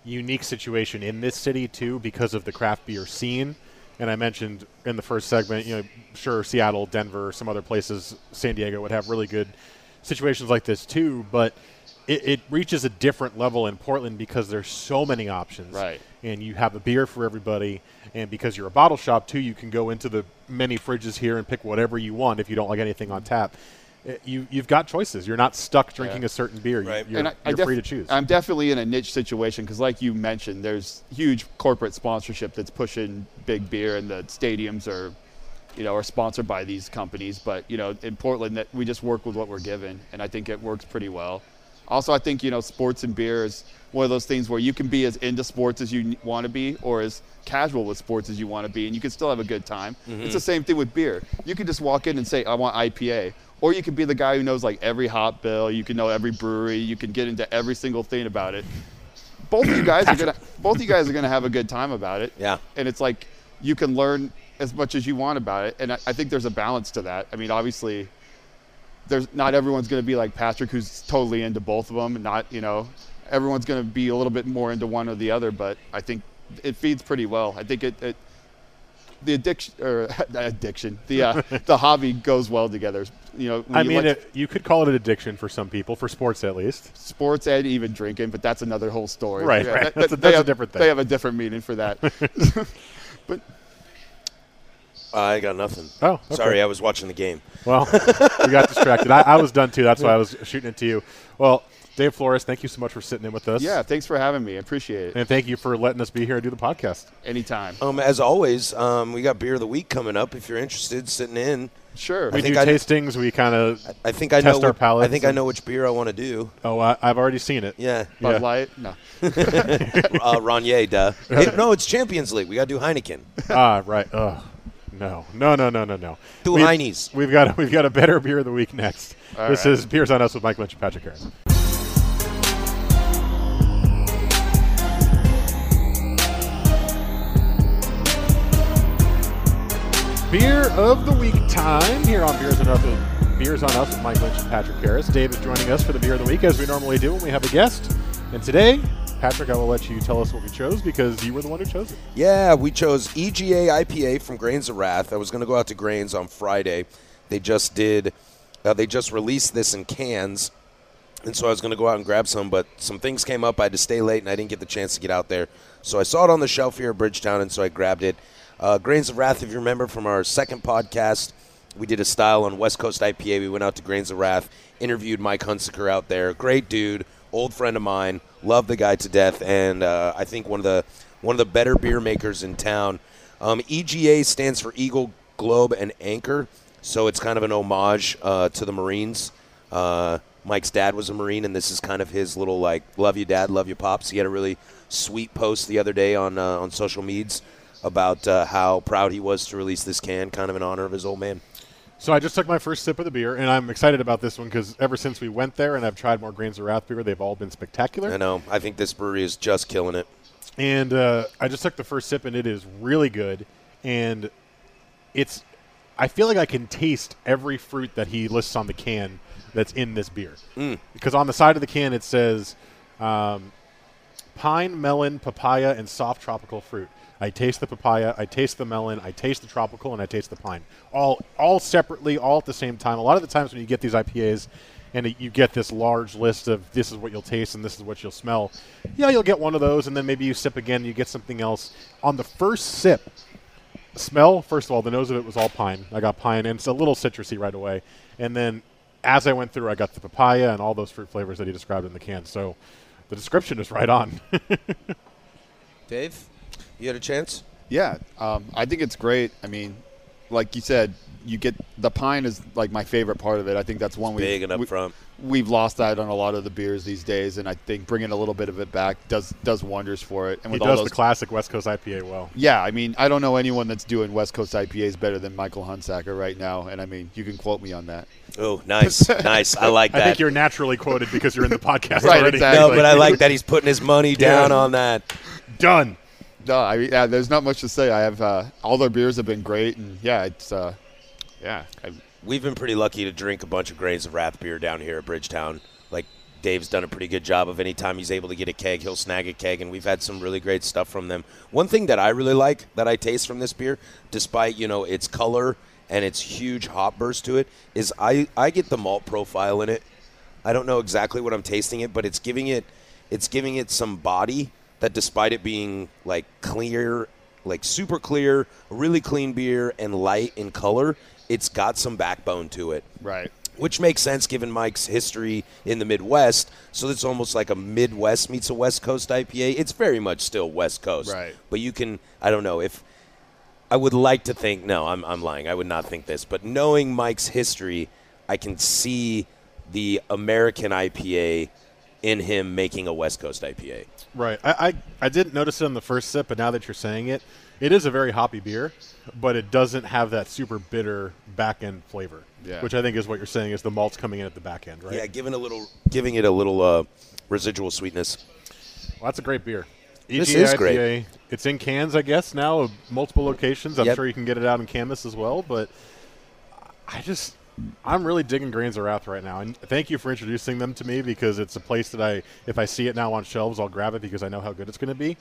A: unique situation in this city too because of the craft beer scene. And I mentioned in the first segment, you know, sure Seattle, Denver, some other places, San Diego would have really good situations like this too, but it, it reaches a different level in Portland because there's so many options.
C: Right.
A: And you have a beer for everybody, and because you're a bottle shop too, you can go into the many fridges here and pick whatever you want if you don't like anything on tap. Uh, You you've got choices. You're not stuck drinking
C: Yeah.
A: a certain beer. You-
B: Right.
A: You're,
C: and I, I
A: you're
C: def-
A: free to choose.
C: I'm definitely in a niche situation because, like you mentioned, there's huge corporate sponsorship that's pushing big beer, and the stadiums are, you know, are sponsored by these companies. But you know, in Portland, that we just work with what we're given, and I think it works pretty well. Also, I think you know, sports and beer is one of those things where you can be as into sports as you want to be, or as casual with sports as you want to be, and you can still have a good time. It's mm-hmm. the same thing with beer. You can just walk in and say, "I want IPA." Or you could be the guy who knows like every hop bill. You can know every brewery. You can get into every single thing about it. Both of you guys are gonna (coughs) both of you guys are gonna have a good time about it.
B: Yeah.
C: And it's like you can learn as much as you want about it. And I, I think there's a balance to that. I mean, obviously, there's not everyone's gonna be like Patrick, who's totally into both of them. Not you know, everyone's gonna be a little bit more into one or the other. But I think it feeds pretty well. I think it. it the addiction or (laughs) the addiction, the uh, (laughs) the hobby goes well together. You know,
A: I
C: you
A: mean,
C: like-
A: it, you could call it an addiction for some people, for sports at least.
C: sports and even drinking, but that's another whole story.
A: Right, right.
C: that-
A: That's a- that's a
C: have-
A: different thing.
C: They have a different meaning for that. (laughs) but
B: I got nothing.
A: Oh, okay.
B: Sorry, I was watching the game.
A: Well, we got distracted. I, I was done too. That's why I was shooting it to you. Well, Dave Flores, thank you so much for sitting in with us.
C: yeah, thanks for having me. I appreciate it.
A: And thank you for letting us be here and do the podcast.
C: Anytime.
B: Um, as always, um, we got beer of the week coming up. If you're interested, sitting in.
C: Sure.
A: We
B: think
A: do
B: I-
A: tastings. We kind of.
B: I think I
A: Test
B: know.
A: our
B: which-
A: palates
B: I think I know which beer I want to do.
A: Oh, I, I've already seen it.
B: Yeah,
C: Bud
A: yeah.
C: Light? No. (laughs)
B: uh, Rainier, duh. (laughs) Hey, no, it's Champions League. We got to do Heineken.
A: ah, right. Ugh. No, no, no, no, no, no.
B: Do
A: We've-
B: Heinies.
A: We've got we've got a better beer of the week next.
C: All
A: this
C: right.
A: is Beers on Us with Mike Lynch and Patrick Harris. Beer of the week time here on Beers on Us with Beers on Us with Mike Lynch and Patrick Harris. Dave is joining us for the beer of the week as we normally do when we have a guest. And today, Patrick, I will let you tell us what we chose because you were the one who chose it.
B: Yeah, we chose EGA IPA from Grains of Wrath. I was going to go out to Grains on Friday. They just did. Uh, they just released this in cans. And so I was going to go out and grab some, but some things came up. I had to stay late, and I didn't get the chance to get out there. So I saw it on the shelf here at Bridgetown, and so I grabbed it. Uh, Grains of Wrath, if you remember from our second podcast, we did a style on West Coast IPA. We went out to Grains of Wrath, interviewed Mike Hunsaker out there. Great dude, old friend of mine. Love the guy to death, and uh, I think one of the one of the better beer makers in town. Um, EGA stands for Eagle, Globe, and Anchor, so it's kind of an homage uh, to the Marines. Uh, Mike's dad was a Marine, and this is kind of his little like "Love you, Dad, love you, pops." He had a really sweet post the other day on uh, on social medias about uh, how proud he was to release this can, kind of in honor of his old man.
A: So I just took my first sip of the beer, and I'm excited about this one because ever since we went there and I've tried more Grains of Wrath beer, they've all been spectacular.
B: I know. I think this brewery is just killing it.
A: And uh, I just took the first sip, and it is really good. And it's, I feel like I can taste every fruit that he lists on the can that's in this beer. Because on the side of the can it says um, pine, melon, papaya, and soft tropical fruit. I taste the papaya, I taste the melon, I taste the tropical, and I taste the pine. All all separately, all at the same time. A lot of the times when you get these IPAs and you get this large list of this is what you'll taste and this is what you'll smell, yeah, you'll get one of those, and then maybe you sip again and you get something else. On the first sip, smell, first of all, the nose of it was all pine. I got pine, and it's a little citrusy right away. And then as I went through, I got the papaya and all those fruit flavors that he described in the can. So the description is right on. (laughs)
B: Dave, you had a chance?
C: Yeah, um, I think it's great. I mean, like you said, you get the pine is like my favorite part of it. I think that's one we
B: Big and up
C: we,
B: front.
C: We've lost that on a lot of the beers these days, and I think bringing a little bit of it back does does wonders for it. And
A: he
C: with all
A: does
C: those,
A: the classic West Coast IPA well.
C: yeah, I mean, I don't know anyone that's doing West Coast IPAs better than Michael Hunsaker right now, and I mean, you can quote me on that.
B: Oh, nice, (laughs) nice. I like that.
A: I think you're naturally quoted because you're in the (laughs) podcast
C: Right,
A: already.
C: exactly.
B: no, but I like that he's putting his money down
A: Yeah.
B: on that.
A: Done.
C: No, I mean, yeah, there's not much to say. I have uh, all their beers have been great, and yeah, it's uh, yeah, I,
B: We've been pretty lucky to drink a bunch of grains of wrath beer down here at Bridgetown. Like Dave's done a pretty good job of anytime he's able to get a keg, he'll snag a keg, and we've had some really great stuff from them. One thing that I really like that I taste from this beer, despite you know its color and its huge hop burst to it, is I I get the malt profile in it. I don't know exactly what I'm tasting it, but it's giving it it's giving it some body that despite it being like clear, like super clear, really clean beer and light in color, it's got some backbone to it.
C: right.
B: Which makes sense given Mike's history in the Midwest. So it's almost like a Midwest meets a West Coast IPA. It's very much still West Coast.
C: Right.
B: But you can I don't know if I would like to think no, I'm I'm lying. I would not think this, but knowing Mike's history, I can see the American IPA in him making a West Coast IPA.
A: Right. I, I, I didn't notice it on the first sip, but now that you're saying it, it is a very hoppy beer, but it doesn't have that super bitter back end flavor.
C: Yeah.
A: Which I think is what you're saying is the malt's coming in at the back end, right?
B: Yeah, giving a little giving it a little uh, residual sweetness.
A: Well, that's a great beer.
B: This
A: EGA
B: is great.
A: It's in cans, I guess, now, of multiple locations. I'm
B: Yep.
A: sure you can get it out in Camas as well, but I just, I'm really digging Grains of Wrath right now. And thank you for introducing them to me because it's a place that I, if I see it now on shelves, I'll grab it because I know how good it's going to be.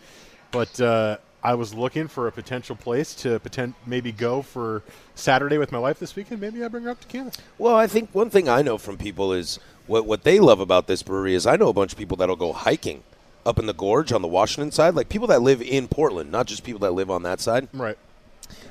A: But uh, I was looking for a potential place to potent- maybe go for Saturday with my wife this weekend. Maybe I bring her up to Canada.
B: Well, I think one thing I know from people is what what they love about this brewery is I know a bunch of people that'll go hiking up in the gorge on the Washington side, like people that live in Portland, not just people that live on that side.
A: Right.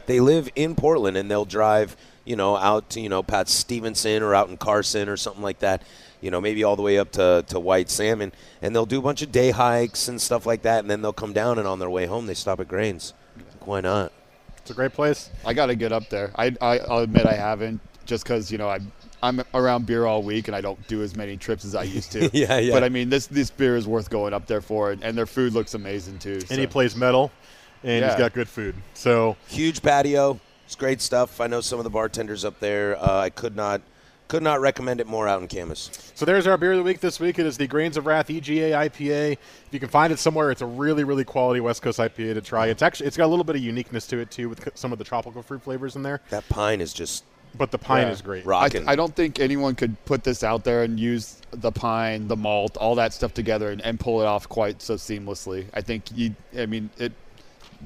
B: They live in Portland and they'll drive, you know, out to you know Pat Stevenson or out in Carson or something like that. You know, maybe all the way up to, to White Salmon, and they'll do a bunch of day hikes and stuff like that, and then they'll come down and on their way home they stop at Grains. Like, why not?
A: It's a great place.
C: I got to get up there. I, I I'll admit I haven't, just because you know I'm I'm around beer all week and I don't do as many trips as I used to. (laughs)
B: Yeah, yeah.
C: But I mean, this this beer is worth going up there for, and their food looks amazing too.
A: And he plays metal, and he's got good food. So
B: huge patio. It's great stuff. I know some of the bartenders up there. Uh, I could not could not recommend it more out in Camas.
A: So there's our beer of the week this week. It is the Grains of Wrath EGA IPA. If you can find it somewhere, it's a really, really quality West Coast IPA to try. It's actually it's got a little bit of uniqueness to it too, with some of the tropical fruit flavors in there.
B: That pine is just
A: But the pine
C: Yeah.
A: is great.
C: I,
B: rocking.
C: I don't think anyone could put this out there and use the pine, the malt, all that stuff together and, and pull it off quite so seamlessly. I think you. I mean, it.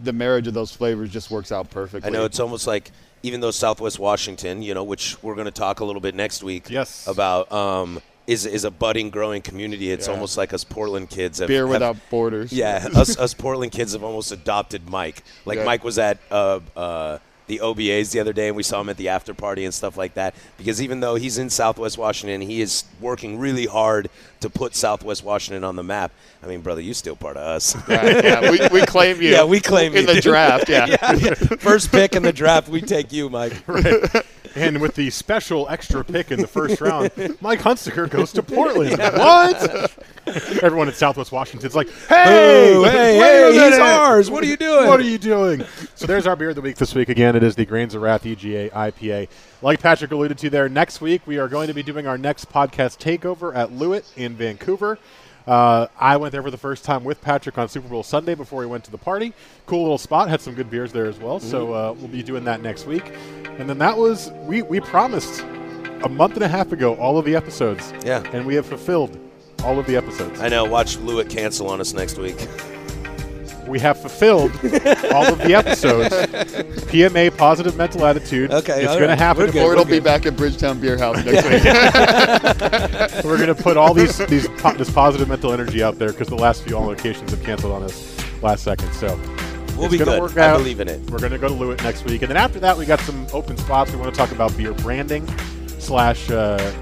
C: The marriage of those flavors just works out perfectly.
B: I know it's almost like even though Southwest Washington, you know, which we're going to talk a little bit next week.
A: Yes.
B: About um, is is a budding, growing community. It's almost like us Portland kids. Have,
C: Beer
B: have-
C: without borders.
B: yeah, (laughs) us us Portland kids have almost adopted Mike. Like
C: Yeah.
B: Mike was at uh, uh, the OBAs the other day, and we saw him at the after party and stuff like that. Because even though he's in Southwest Washington, he is working really hard to put Southwest Washington on the map. I mean, brother, you still part of us.
C: Right, yeah, we, we claim you. (laughs)
B: Yeah, we claim
C: in
B: you,
C: the
B: dude.
C: draft. (laughs) Yeah.
B: First pick in the draft, we take you, Mike. (laughs)
A: And with the special extra pick in the first round, Mike Hunsaker goes to Portland. What? Everyone in Southwest Washington's like, hey,
B: Ooh, hey,
A: wait a
B: hey, he's ours. What are you doing?
A: What are you doing? So there's our beer of the week this week. Again, it is the Grains of Wrath EGA IPA. Like Patrick alluded to there, next week we are going to be doing our next podcast takeover at Loowit in Vancouver. Uh, I went there for the first time with Patrick on Super Bowl Sunday before we went to the party. Cool little spot. Had some good beers there as well. So uh, we'll be doing that next week. And then that was we we promised a month and a half ago all of the episodes.
B: Yeah.
A: And we have fulfilled all of the episodes.
B: I know. Watch Loowit cancel on us next week. (laughs)
A: we have fulfilled all of the episodes. PMA, positive mental attitude.
B: Okay,
A: it's going
B: right.
A: to happen.
B: We're good.
C: Or it'll
B: We're
C: be back at Bridgetown Beer House next week. (laughs)
A: We're going to put all these these po- this positive mental energy out there because the last few all locations have canceled on us last second. So
B: We'll
A: it's
B: be
A: gonna
B: good.
A: Work
B: I believe in it.
A: We're going to go to Loowit next week, and then after that, we got some open spots. We want to talk about beer branding slash uh,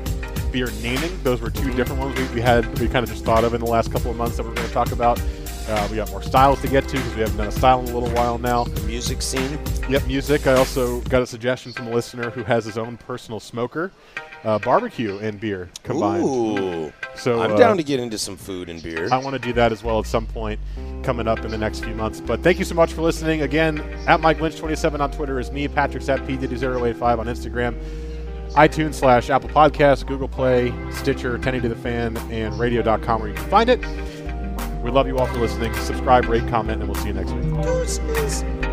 A: beer naming. Those were two different ones we, we had. We kind of just thought of in the last couple of months that we're going to talk about. Uh, we got more styles to get to because we haven't done a style in a little while now.
B: Music scene.
A: Yep, music. I also got a suggestion from a listener who has his own personal smoker, uh, barbecue and beer combined.
B: Ooh.
A: So
B: I'm
A: uh,
B: down to get into some food and beer.
A: I want to do that as well at some point coming up in the next few months. But thank you so much for listening. Again, at Mike Lynch27 on Twitter is me. Patrick's at P085 on Instagram. iTunes slash Apple Podcasts, Google Play, Stitcher, 10 to the Fan, and radio.com where you can find it. We love you all for listening. Subscribe, rate, comment, and we'll see you next week.